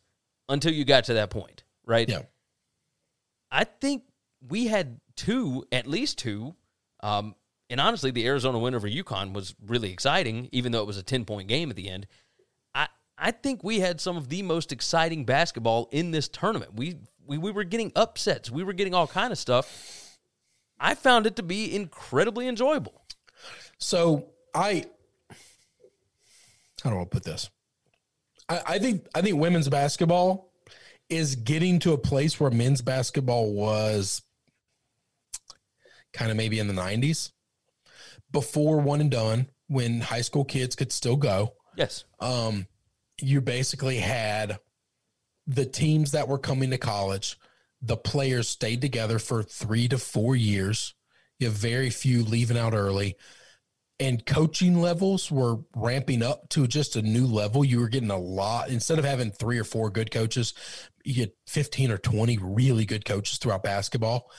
until you got to that point, right? Yeah. I think we had two, at least two. Um, and honestly, the Arizona win over UConn was really exciting, even though it was a 10 point game at the end. I, I think we had some of the most exciting basketball in this tournament. We, we, we were getting upsets, we were getting all kind of stuff. I found it to be incredibly enjoyable. So I, how do I put this? I, I think I think women's basketball is getting to a place where men's basketball was kind of maybe in the '90s, before one and done, when high school kids could still go. Yes. Um, you basically had the teams that were coming to college. The players stayed together for three to four years. You have very few leaving out early and coaching levels were ramping up to just a new level. You were getting a lot instead of having three or four good coaches, you get 15 or 20 really good coaches throughout basketball.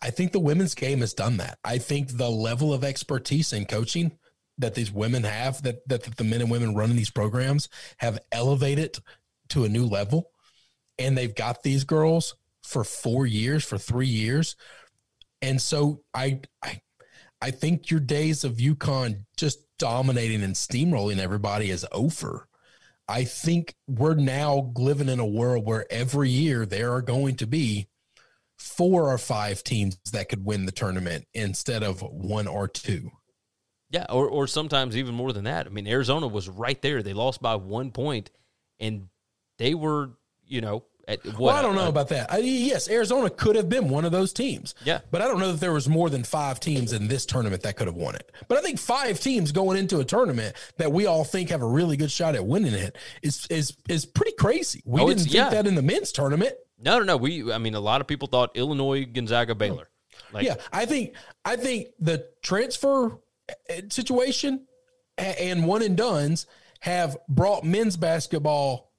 I think the women's game has done that. I think the level of expertise in coaching that these women have, that, that the men and women running these programs have elevated to a new level. And they've got these girls for four years, for three years. And so I, I, I think your days of UConn just dominating and steamrolling everybody is over. I think we're now living in a world where every year there are going to be four or five teams that could win the tournament instead of one or two. Yeah, or or sometimes even more than that. I mean, Arizona was right there. They lost by one point, and they were, you know? Well, I don't know about that. I, yes, Arizona could have been one of those teams. Yeah. But I don't know that there was more than five teams in this tournament that could have won it. But I think five teams going into a tournament that we all think have a really good shot at winning it is is is pretty crazy. We Oh, didn't think yeah. that in the men's tournament. No, no, no. We, I mean, a lot of people thought Illinois, Gonzaga, Baylor. Like, yeah, I think I think the transfer uh, situation and one and dones have brought men's basketball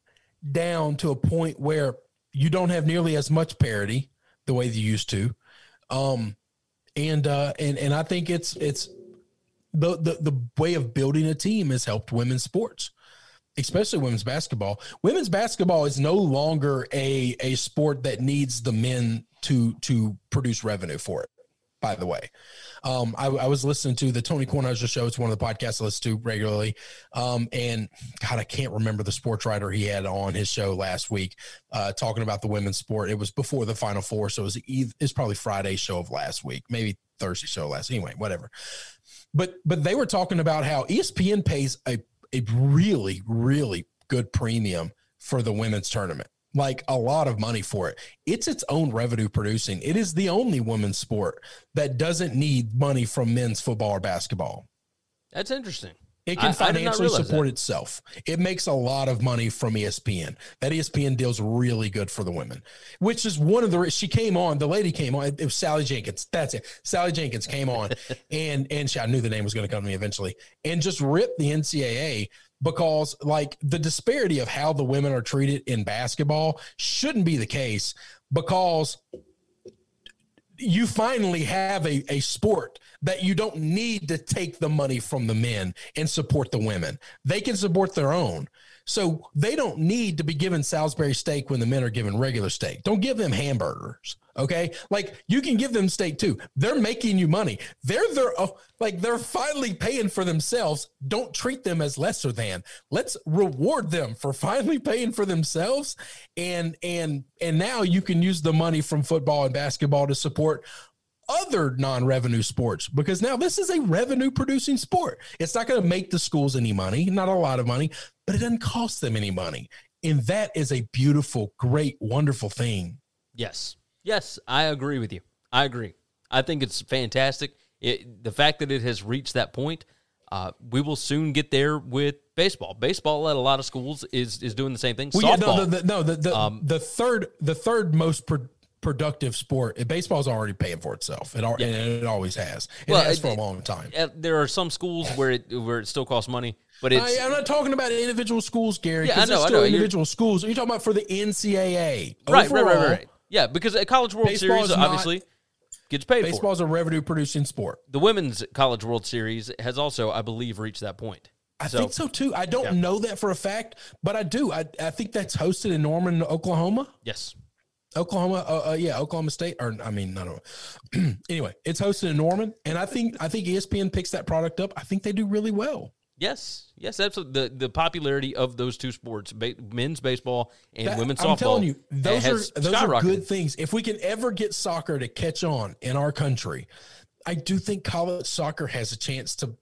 down to a point where you don't have nearly as much parity the way you used to. Um and uh and and I think it's it's the the the way of building a team has helped women's sports especially women's basketball. Women's basketball is no longer a a sport that needs the men to to produce revenue for it. By the way, um, I, I was listening to the Tony Kornheiser show. It's one of the podcasts I listen to regularly. Um, and God, I can't remember the sports writer he had on his show last week, uh, talking about the women's sport. It was before the Final Four, so it was either, it's probably Friday's show of last week, maybe Thursday show last. Anyway, whatever. But but they were talking about how ESPN pays a a really really good premium for the women's tournament like a lot of money for it. It's its own revenue producing. It is the only women's sport that doesn't need money from men's football or basketball. That's interesting. it can I financially realize support that. itself. It makes a lot of money from espn that espn deal's really good for the women which is one of the she came on the lady came on it was sally jenkins. That's it. Sally jenkins came on and and she, i knew the name was going to come to me eventually and just ripped the ncaa because like the disparity of how the women are treated in basketball shouldn't be the case because you finally have a, a sport that you don't need to take the money from the men and support the women. They can support their own. So they don't need to be given Salisbury steak when the men are given regular steak. Don't give them hamburgers. Okay. Like you can give them steak too. They're making you money. They're their, oh, uh, like they're finally paying for themselves. Don't treat them as lesser than. Let's reward them for finally paying for themselves. And, and, and now you can use the money from football and basketball to support other non-revenue sports because now this is a revenue producing sport. It's not going to make the schools any money, not a lot of money, but it doesn't cost them any money. And that is a beautiful, great, wonderful thing. Yes. Yes, I agree with you. I agree. I think it's fantastic. It, the fact that it has reached that point, uh, we will soon get there with baseball. Baseball at a lot of schools is is doing the same thing. Well, yeah, no, the, the, no, the the, Um, the third the third most pro- productive sport. Baseball's already paying for itself. It al- and it always has. It Well, has for a long time. Uh, there are some schools where it where it still costs money, but it's I, am not talking about individual schools, Gary. Yeah, I know, I know. You're- individual schools. Are you talking about for the NCAA? right, right, right, right. Yeah, because a college World Series not- obviously gets paid for. Baseball's a revenue producing sport. The women's college World Series has also, I believe, reached that point. I think so too. I don't Yeah. know that for a fact, but I do. I, I think that's hosted in Norman, Oklahoma. Yes. Oklahoma, uh, uh, yeah, Oklahoma State, or I mean, don't anyway, it's hosted in Norman, and I think I think ESPN picks that product up. I think they do really well. Yes, yes, absolutely. The the popularity of those two sports, ba- men's baseball and That- women's I'm softball, telling you, those are those are good things. If we can ever get soccer to catch on in our country, I do think college soccer has a chance to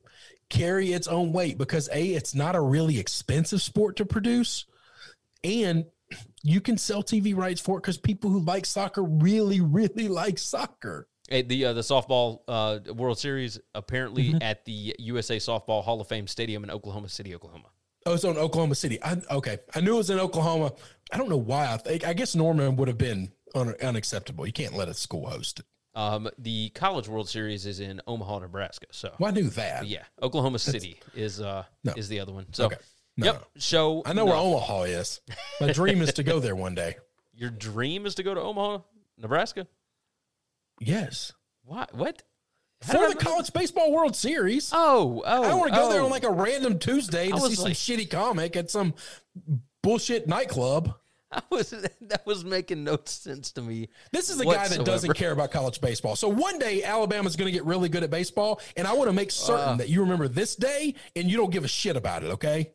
carry its own weight because a it's not a really expensive sport to produce, and you can sell TV rights for it because people who like soccer really really like soccer. Hey, the uh, the softball uh, World Series apparently Mm-hmm. at the USA Softball Hall of Fame Stadium in Oklahoma City, Oklahoma. Oh, it's on Oklahoma City. I, okay, I knew it was in Oklahoma. I don't know why. I think I guess Norman would have been un, unacceptable. You can't let a school host it. Um, the College World Series is in Omaha, Nebraska. So Well, I knew that. yeah, Oklahoma City is uh No. is the other one. So Okay. No, yep. So I know no. where Omaha is. My dream is to go there one day. Your dream is to go to Omaha, Nebraska. Yes. Why? What? How For the College Baseball World Series. Oh, oh. I want to go there oh. on like a random Tuesday to see some shitty comic at some bullshit nightclub. I was that was making no sense to me. This is a guy that doesn't care about college baseball. So one day Alabama's going to get really good at baseball, and I want to make certain Uh. that you remember this day and you don't give a shit about it. Okay?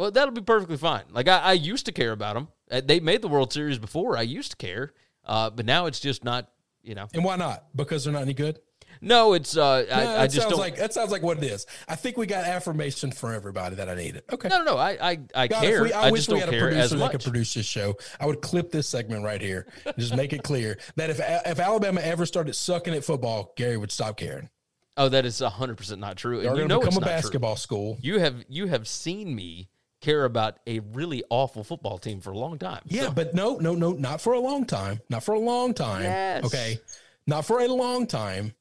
Well, that'll be perfectly fine. Like I, I used to care about them. Uh, They made the World Series before. I used to care, uh, but now it's just not. You know, And why not? Because they're not any good. no, it's. Uh, No, I, I just don't. like that sounds like what it is. I think we got affirmation from everybody that I needed. Okay. no, no, no. I, I, I God, care. we, I, I wish just we don't had a producer that could produce this show. I would clip this segment right here and just make it clear that if if Alabama ever started sucking at football, Gary would stop caring. Oh, that is hundred percent not true. They're And you going to know become it's a not true. basketball school. You have you have seen me care about a really awful football team for a long time. Yeah, So- but no, no, no, not for a long time. Not for a long time. Yes. Okay. Not for a long time.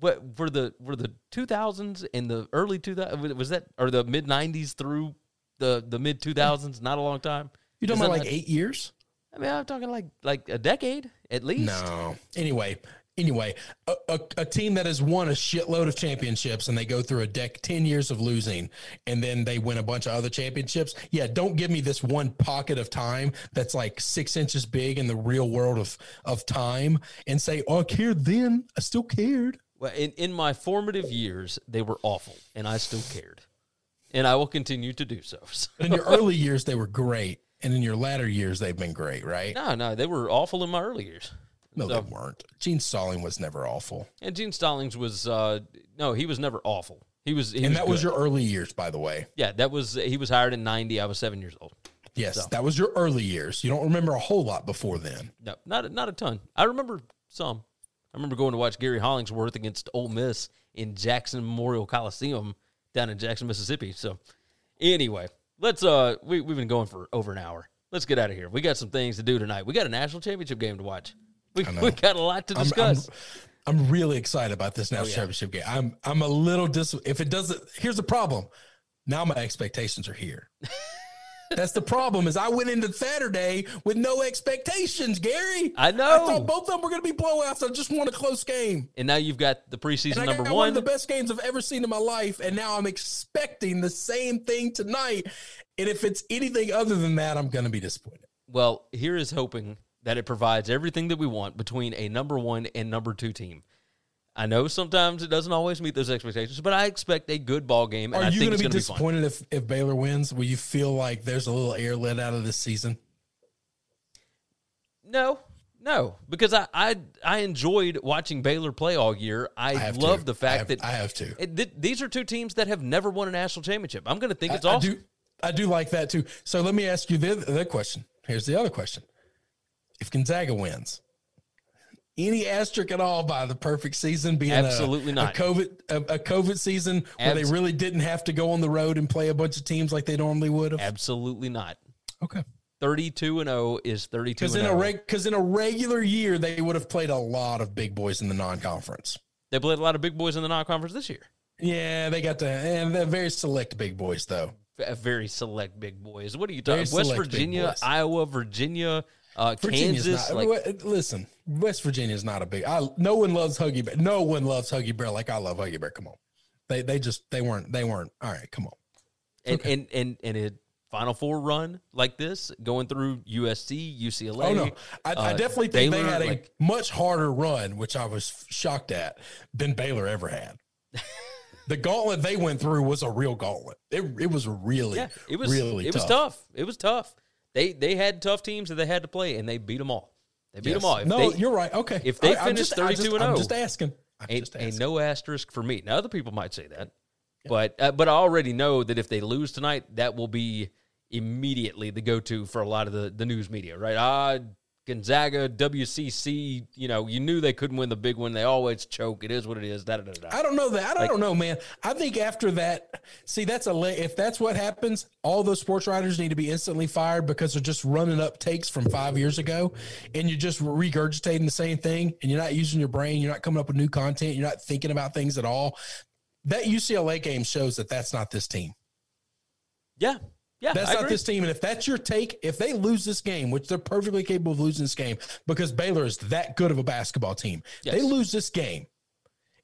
what for the were the two thousands and the early two thousand was that or the mid nineties through the the mid two thousands? Not a long time. You're talking about like not- eight years? I mean, I'm talking like like a decade at least. No. Anyway, anyway, a, a, a team that has won a shitload of championships and they go through a deck 10 years of losing and then they win a bunch of other championships. Yeah, don't give me this one pocket of time that's like six inches big in the real world of, of time and say, oh, I cared then. I still cared. Well, in in my formative years, they were awful, and I still cared, and I will continue to do so. So- In your early years, they were great. And in your latter years, they've been great, right? no, no, they were awful in my early years. No, So- they weren't. Gene Stallings was never awful. And Gene Stallings was uh no, he was never awful. He was, he and was that was your early years, by the way. yeah. That was he was hired in ninety. I was seven years old. Yes, So. that was your early years. You don't remember a whole lot before then. No, not a- not a ton. I remember some. I remember going to watch Gary Hollingsworth against Ole Miss in Jackson Memorial Coliseum down in Jackson, Mississippi. So, anyway, let's uh, we we've been going for over an hour. Let's get out of here. We got some things to do tonight. We got a national championship game to watch. We we got a lot to I'm- discuss. I'm, I'm really excited about this national Oh, yeah. championship game. I'm I'm a little dis. If it doesn't, here's the problem. Now my expectations are here. That's the problem. Is I went into Saturday with no expectations, Gary. I know. I thought both of them were going to be blowouts. I just want a close game. and now you've got the preseason number one one. of the best games I've ever seen in my life, and now I'm expecting the same thing tonight. And if it's anything other than that, I'm going to be disappointed. Well, here is hoping that it provides everything that we want between a number one and number two team. I know sometimes it doesn't always meet those expectations, but I expect a good ball game. And Are I you going to be disappointed if, if Baylor wins? Will you feel like there's a little air let out of this season? No, no, because I, I I enjoyed watching Baylor play all year. I, have love to. the I fact have- that I have to. it- th- these are two teams that have never won a national championship. I'm going to think it's I, I do. I do like that too. So let me ask you the the question. Here's the other question: If Gonzaga wins, any asterisk at all by the perfect season being a- Absolutely a, not. COVID a, a COVID season where Abs- they really didn't have to go on the road and play a bunch of teams like they normally would have. Absolutely not. Okay. 32 and 0 is 32 Because and in a 0. reg, because in a regular year they would have played a lot of big boys in the non-conference. They played a lot of big boys in the non-conference this year. Yeah, they got to, and they're very select big boys though. Very select big boys. What are you talking? West Virginia. Iowa, Virginia, uh, Kansas. not. like, listen, West Virginia is not a big. I, no one loves Huggy Bear. No one loves Huggy Bear like I love Huggy Bear. Come on, they they just they weren't they weren't. All right, come on. and, and and and a Final Four run like this, going through USC, UCLA. Oh no, I, I uh, definitely think Baylor, they had a like- much harder run, which I was shocked at than Baylor ever had. the gauntlet they went through was a real gauntlet. It it was really Yeah, it was really it was tough. It was tough. They they had tough teams that they had to play, and they beat them all. They beat Yes. them all. If no, they, you're right. Okay, if they All right, I'm finish 32 just- and I'm 0, just asking. I'm ain't, just ain't no asterisk for me. Now other people might say that, but uh, but I already know that if they lose tonight, that will be immediately the go to for a lot of the the news media. Right? Ah, Gonzaga, WCC, you know, you knew they couldn't win the big one. They always choke. It is what it is. Da, da, da. I don't know that. I don't, Like- don't know, man. I think after that, see, that's a if that's what happens, all those sports writers need to be instantly fired because they're just running up takes from five years ago, and you're just regurgitating the same thing, and you're not using your brain. You're not coming up with new content. You're not thinking about things at all. That UCLA game shows that that's not this team. Yeah. Yeah. That's I not agree. this team. And if that's your take, if they lose this game, which they're perfectly capable of losing this game because Baylor is that good of a basketball team, Yes. they lose this game,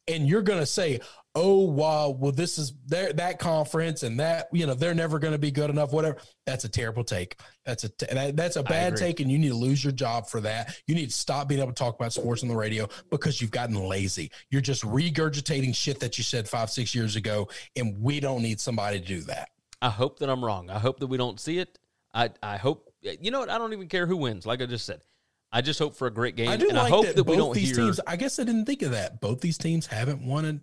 and you're going to say, "Oh, wow, well, this is their that conference, and that you know they're never going to be good enough." Whatever. That's a terrible take. That's a t- that, that's a bad take, and you need to lose your job for that. You need to stop being able to talk about sports on the radio because you've gotten lazy. You're just regurgitating shit that you said five, six years ago, and we don't need somebody to do that. I hope that I'm wrong. I hope that we don't see it. I, I hope, you know what? I don't even care who wins. Like I just said, I just hope for a great game. I do and like I hope that, that, we don't these hear. teams. I guess I didn't think of that. Both these teams haven't won an,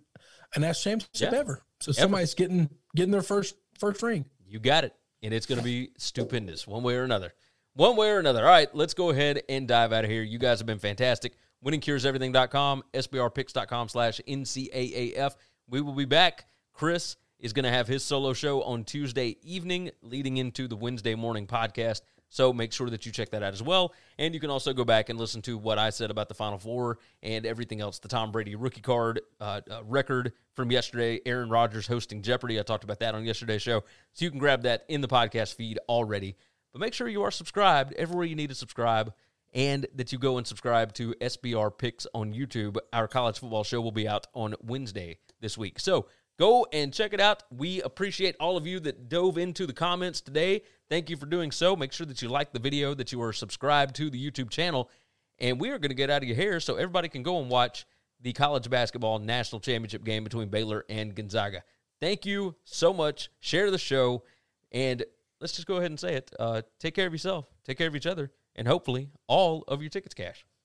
a national championship Yeah. ever. So somebody's getting getting their first first ring. You got it. And it's going to be stupendous one way or another. One way or another. All right, let's go ahead and dive out of here. You guys have been fantastic. WinningCuresEverything.com, SBRPicks.com slash NCAAF. We will be back. Chris is going to have his solo show on Tuesday evening leading into the Wednesday morning podcast. So make sure that you check that out as well. And you can also go back and listen to what I said about the Final Four and everything else. The Tom Brady rookie card uh, uh, record from yesterday, Aaron Rodgers hosting Jeopardy. I talked about that on yesterday's show. So you can grab that in the podcast feed already. But make sure you are subscribed everywhere you need to subscribe and that you go and subscribe to SBR Picks on YouTube. Our college football show will be out on Wednesday this week. So go and check it out. We appreciate all of you that dove into the comments today. Thank you for doing so. Make sure that you like the video, that you are subscribed to the YouTube channel, and we are going to get out of your hair so everybody can go and watch the college basketball national championship game between Baylor and Gonzaga. Thank you so much. Share the show, and let's just go ahead and say it. Uh, take care of yourself, take care of each other, and hopefully all of your tickets cash.